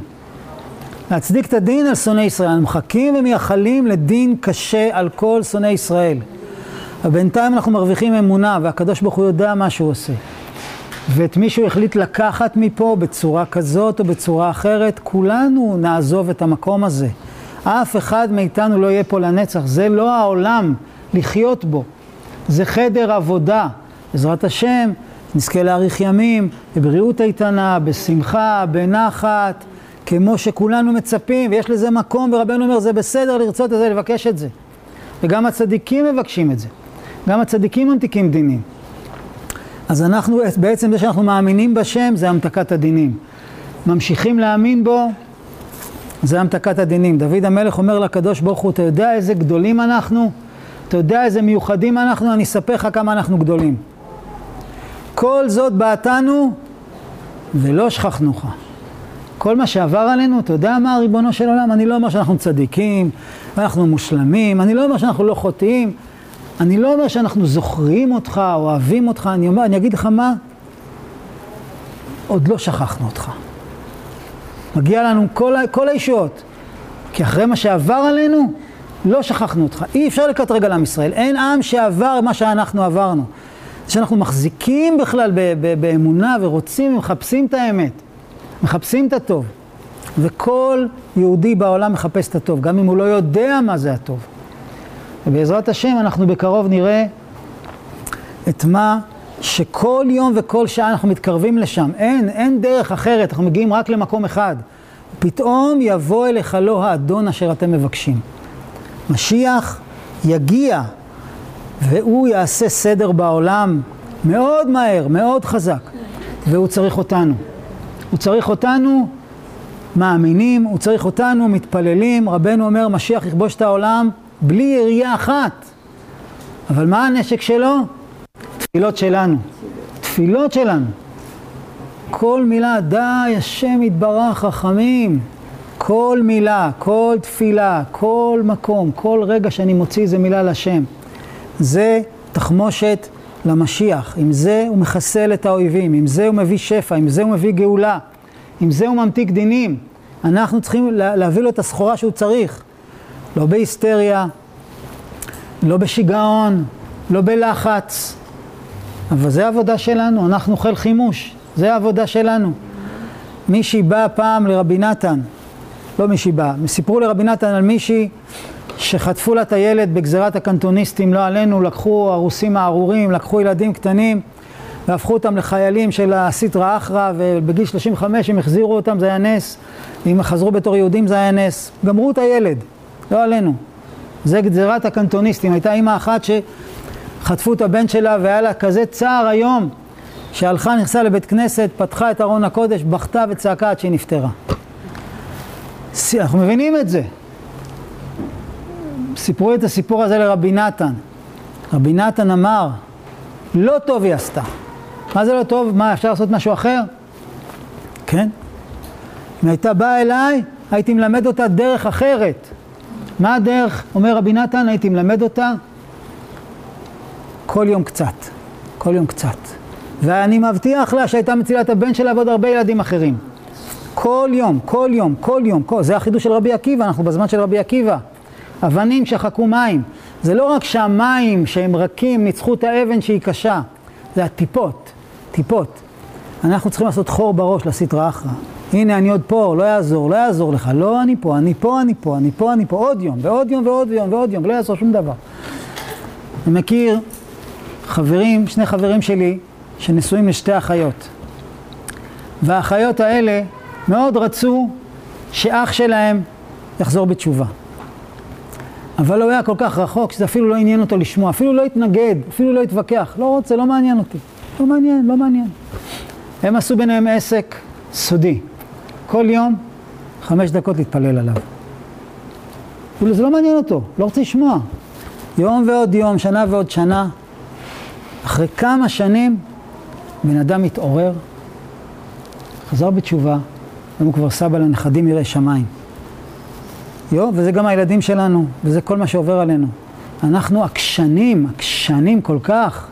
להצדיק את הדין על שונאי ישראל. אנחנו מחכים ומייחלים לדין קשה על כל שונאי ישראל. ובינתיים אנחנו מרוויחים אמונה, והקדוש ברוך הוא יודע מה שהוא עושה. ואת מי שהוא החליט לקחת מפה בצורה כזאת או בצורה אחרת, כולנו נעזוב את המקום הזה. אף אחד מאיתנו לא יהיה פה לנצח, זה לא העולם לחיות בו, זה חדר עבודה. בעזרת השם, נזכה להאריך ימים, בבריאות איתנה, בשמחה, בנחת, כמו שכולנו מצפים, ויש לזה מקום, ורבנו אומר, זה בסדר לרצות את זה, לבקש את זה. וגם הצדיקים מבקשים את זה. גם הצדיקים ממתיקים דינים. אז אנחנו, בעצם זה שאנחנו מאמינים בשם, זה המתקת הדינים. ממשיכים להאמין בו, זה המתקת הדינים. דוד המלך אומר לקדוש ברוך הוא, אתה יודע איזה גדולים אנחנו? אתה יודע איזה מיוחדים אנחנו? אני אספר לך כמה אנחנו גדולים. כל זאת בעתנו ולא שכחנוך. כל מה שעבר עלינו, אתה יודע מה, ריבונו של עולם? אני לא אומר שאנחנו צדיקים, ואנחנו מושלמים, אני לא אומר שאנחנו לא חוטאים, אני לא אומר שאנחנו זוכרים אותך, אוהבים אותך, אני אומר, אני אגיד לך מה, עוד לא שכחנו אותך. מגיע לנו כל, כל הישועות, כי אחרי מה שעבר עלינו, לא שכחנו אותך. אי אפשר לקראת רגע לעם ישראל. אין עם שעבר מה שאנחנו עברנו. שאנחנו מחזיקים בכלל באמונה ורוצים ומחפשים את האמת, מחפשים את הטוב. וכל יהודי בעולם מחפש את הטוב, גם אם הוא לא יודע מה זה הטוב. ובעזרת השם אנחנו בקרוב נראה את מה שכל יום וכל שעה אנחנו מתקרבים לשם. אין, אין דרך אחרת, אנחנו מגיעים רק למקום אחד. פתאום יבוא אליך לא האדון אשר אתם מבקשים. משיח יגיע, והוא יעשה סדר בעולם מאוד מהר, מאוד חזק, והוא צריך אותנו. הוא צריך אותנו מאמינים, הוא צריך אותנו מתפללים. רבנו אומר, משיח יכבוש את העולם בלי ירייה אחת. אבל מה הנשק שלו? תפילות שלנו. תפילות שלנו. כל מילה, די, השם יתברך, רחמים. כל מילה, כל תפילה, כל מקום, כל רגע שאני מוציא איזה מילה לשם, זה תחמושת למשיח. עם זה הוא מחסל את האויבים, עם זה הוא מביא שפע, עם זה הוא מביא גאולה, עם זה הוא ממתיק דינים. אנחנו צריכים להביא לו את הסחורה שהוא צריך. לא בהיסטריה, לא בשיגעון, לא בלחץ. אבל זה העבודה שלנו, אנחנו חיל חימוש, זה העבודה שלנו. מישהי באה פעם לרבי נתן, לא מישהי באה, סיפרו לרבי נתן על מישהי שחטפו לה את הילד בגזירת הקנטוניסטים, לא עלינו, לקחו הרוסים הארורים, לקחו ילדים קטנים והפכו אותם לחיילים של הסיטרא אחרא ובגיל 35 הם החזירו אותם, זה היה נס, ואם חזרו בתור יהודים זה היה נס, גמרו את הילד, לא עלינו. זה גזירת הקנטוניסטים, הייתה אימא אחת שחטפו את הבן שלה והיה לה כזה צער היום שהלכה, נכנסה לבית כנסת, פתחה את ארון הקודש, בכתה וצעקה עד שהיא נפטרה. אנחנו מבינים את זה. סיפרו את הסיפור הזה לרבי נתן. רבי נתן אמר, לא טוב היא עשתה. מה זה לא טוב? מה, אפשר לעשות משהו אחר? כן. אם הייתה באה אליי, הייתי מלמד אותה דרך אחרת. מה הדרך? אומר רבי נתן, הייתי מלמד אותה כל יום קצת. כל יום קצת. ואני מבטיח לה שהייתה מצילה את הבן שלה ועוד הרבה ילדים אחרים. כל יום, כל יום, כל יום, כל... זה החידוש של רבי עקיבא, אנחנו בזמן של רבי עקיבא. אבנים שחקו מים. זה לא רק שהמים שהם רכים ניצחו את האבן שהיא קשה, זה הטיפות, טיפות. אנחנו צריכים לעשות חור בראש לסטרא אחרא. הנה אני עוד פה, לא יעזור, לא יעזור לך, לא אני פה, אני פה, אני פה, אני פה, אני פה, עוד יום, ועוד יום, ועוד יום, ועוד יום, לא יעזור שום דבר. אני מכיר חברים, שני חברים שלי, שנשואים לשתי אחיות. והאחיות האלה מאוד רצו שאח שלהם יחזור בתשובה. אבל הוא היה כל כך רחוק שזה אפילו לא עניין אותו לשמוע, אפילו לא התנגד, אפילו לא התווכח, לא רוצה, לא מעניין אותי. לא מעניין, לא מעניין. הם עשו ביניהם עסק סודי. כל יום, חמש דקות להתפלל עליו. זה לא מעניין אותו, לא רוצה לשמוע. יום ועוד יום, שנה ועוד שנה, אחרי כמה שנים, בן אדם מתעורר, חזר בתשובה, היום הוא כבר סבא לנכדים יראי שמיים. יו, וזה גם הילדים שלנו, וזה כל מה שעובר עלינו. אנחנו עקשנים, עקשנים כל כך.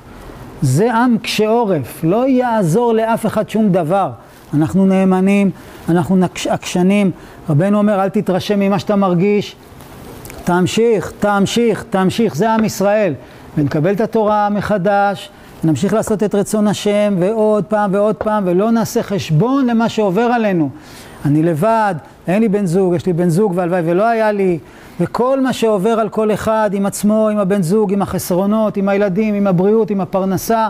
זה עם קשה עורף, לא יעזור לאף אחד שום דבר. אנחנו נאמנים, אנחנו עקשנים. רבנו אומר, אל תתרשם ממה שאתה מרגיש. תמשיך, תמשיך, תמשיך, זה עם ישראל. ונקבל את התורה מחדש, ונמשיך לעשות את רצון השם, ועוד פעם ועוד פעם, ולא נעשה חשבון למה שעובר עלינו. אני לבד, אין לי בן זוג, יש לי בן זוג והלוואי ולא היה לי, וכל מה שעובר על כל אחד, עם עצמו, עם הבן זוג, עם החסרונות, עם הילדים, עם הבריאות, עם הפרנסה,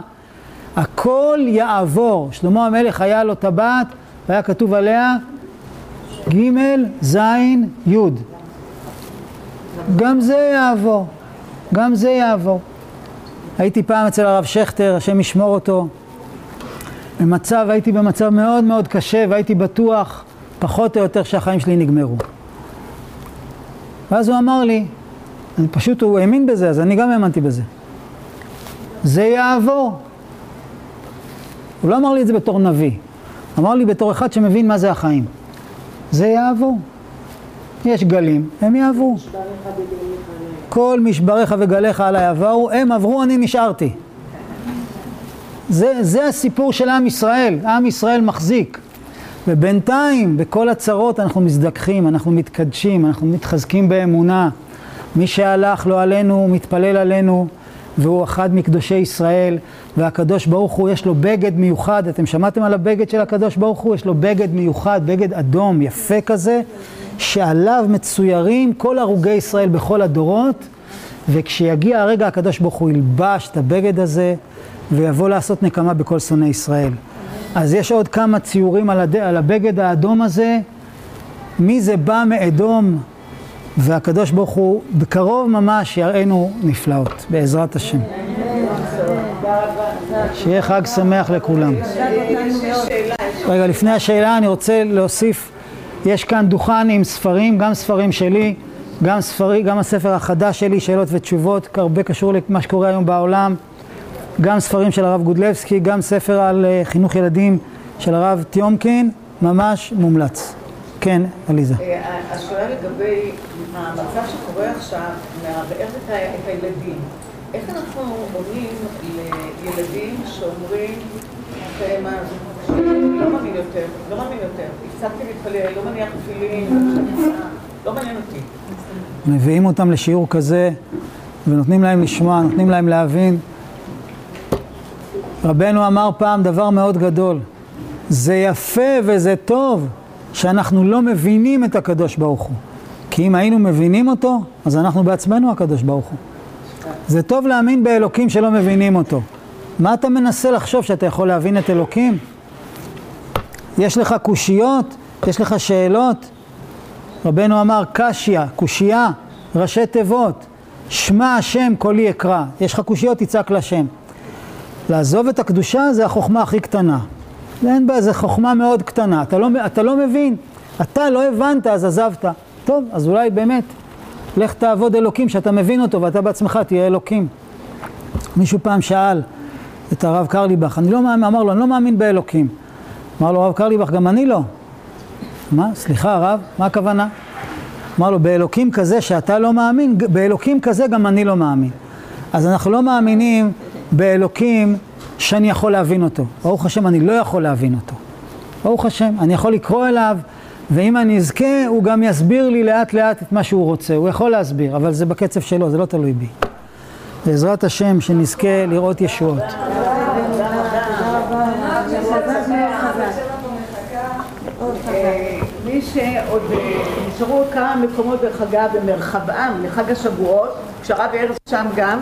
הכל יעבור. שלמה המלך היה לו טבעת, והיה כתוב עליה ג' ז' י'. גם זה יעבור, גם זה יעבור. הייתי פעם אצל הרב שכטר, השם ישמור אותו, במצב, הייתי במצב מאוד מאוד קשה והייתי בטוח פחות או יותר שהחיים שלי נגמרו. ואז הוא אמר לי, אני פשוט, הוא האמין בזה, אז אני גם האמנתי בזה. זה יעבור. הוא לא אמר לי את זה בתור נביא, אמר לי בתור אחד שמבין מה זה החיים. זה יעבור. יש גלים, הם יעברו. כל משבריך וגליך עליי עברו, הם עברו, אני נשארתי. זה, זה הסיפור של עם ישראל, עם ישראל מחזיק. ובינתיים, בכל הצרות אנחנו מזדככים, אנחנו מתקדשים, אנחנו מתחזקים באמונה. מי שהלך לא עלינו, מתפלל עלינו, והוא אחד מקדושי ישראל, והקדוש ברוך הוא יש לו בגד מיוחד, אתם שמעתם על הבגד של הקדוש ברוך הוא? יש לו בגד מיוחד, בגד אדום, יפה כזה, שעליו מצוירים כל הרוגי ישראל בכל הדורות, וכשיגיע הרגע הקדוש ברוך הוא ילבש את הבגד הזה, ויבוא לעשות נקמה בכל שונאי ישראל. אז יש עוד כמה ציורים על, הד... על הבגד האדום הזה, מי זה בא מאדום, והקדוש ברוך הוא בקרוב ממש יראינו נפלאות, בעזרת השם. שיהיה חג שמח לכולם. רגע, לפני השאלה אני רוצה להוסיף, יש כאן דוכן עם ספרים, גם ספרים שלי, גם, ספרי, גם הספר החדש שלי, שאלות ותשובות, הרבה קשור למה שקורה היום בעולם. גם ספרים של הרב גודלבסקי, גם ספר על חינוך ילדים של הרב טיומקין, ממש מומלץ. כן, עליזה. אה, השאלה לגבי המצב שקורה עכשיו, מערער את הילדים. איך אנחנו עונים לילדים שאומרים, "אוקיי, מה, לא מאמין יותר, לא מאמין יותר, הפסקתי להתפלל, לא מניח תפילין, לא מעניין אותי. מביאים אותם לשיעור כזה ונותנים להם לשמוע, נותנים להם להבין. רבנו אמר פעם דבר מאוד גדול, זה יפה וזה טוב שאנחנו לא מבינים את הקדוש ברוך הוא. כי אם היינו מבינים אותו, אז אנחנו בעצמנו הקדוש ברוך הוא. זה טוב להאמין באלוקים שלא מבינים אותו. מה אתה מנסה לחשוב שאתה יכול להבין את אלוקים? יש לך קושיות? יש לך שאלות? רבנו אמר קשיא, קושייה, ראשי תיבות, שמע השם קולי אקרא. יש לך קושיות, תצעק לשם. לעזוב את הקדושה זה החוכמה הכי קטנה. אין בה, זו חוכמה מאוד קטנה. אתה לא, אתה לא מבין, אתה לא הבנת, אז עזבת. טוב, אז אולי באמת, לך תעבוד אלוקים שאתה מבין אותו ואתה בעצמך תהיה אלוקים. מישהו פעם שאל את הרב קרליבך, אני לא מאמין, אמר לו, אני לא מאמין באלוקים. אמר לו, הרב קרליבך, גם אני לא. מה? סליחה הרב, מה הכוונה? אמר לו, באלוקים כזה שאתה לא מאמין, באלוקים כזה גם אני לא מאמין. אז אנחנו לא מאמינים באלוקים שאני יכול להבין אותו. ברוך השם, אני לא יכול להבין אותו. ברוך השם, אני יכול לקרוא אליו, ואם אני אזכה, הוא גם יסביר לי לאט לאט את מה שהוא רוצה. הוא יכול להסביר, אבל זה בקצב שלו, זה לא תלוי בי. בעזרת השם, שנזכה לראות ישועות. מי שעוד אה, נשארו כמה מקומות דרך אגב במרחבם לחג השבועות, כשהרב ערב שם גם,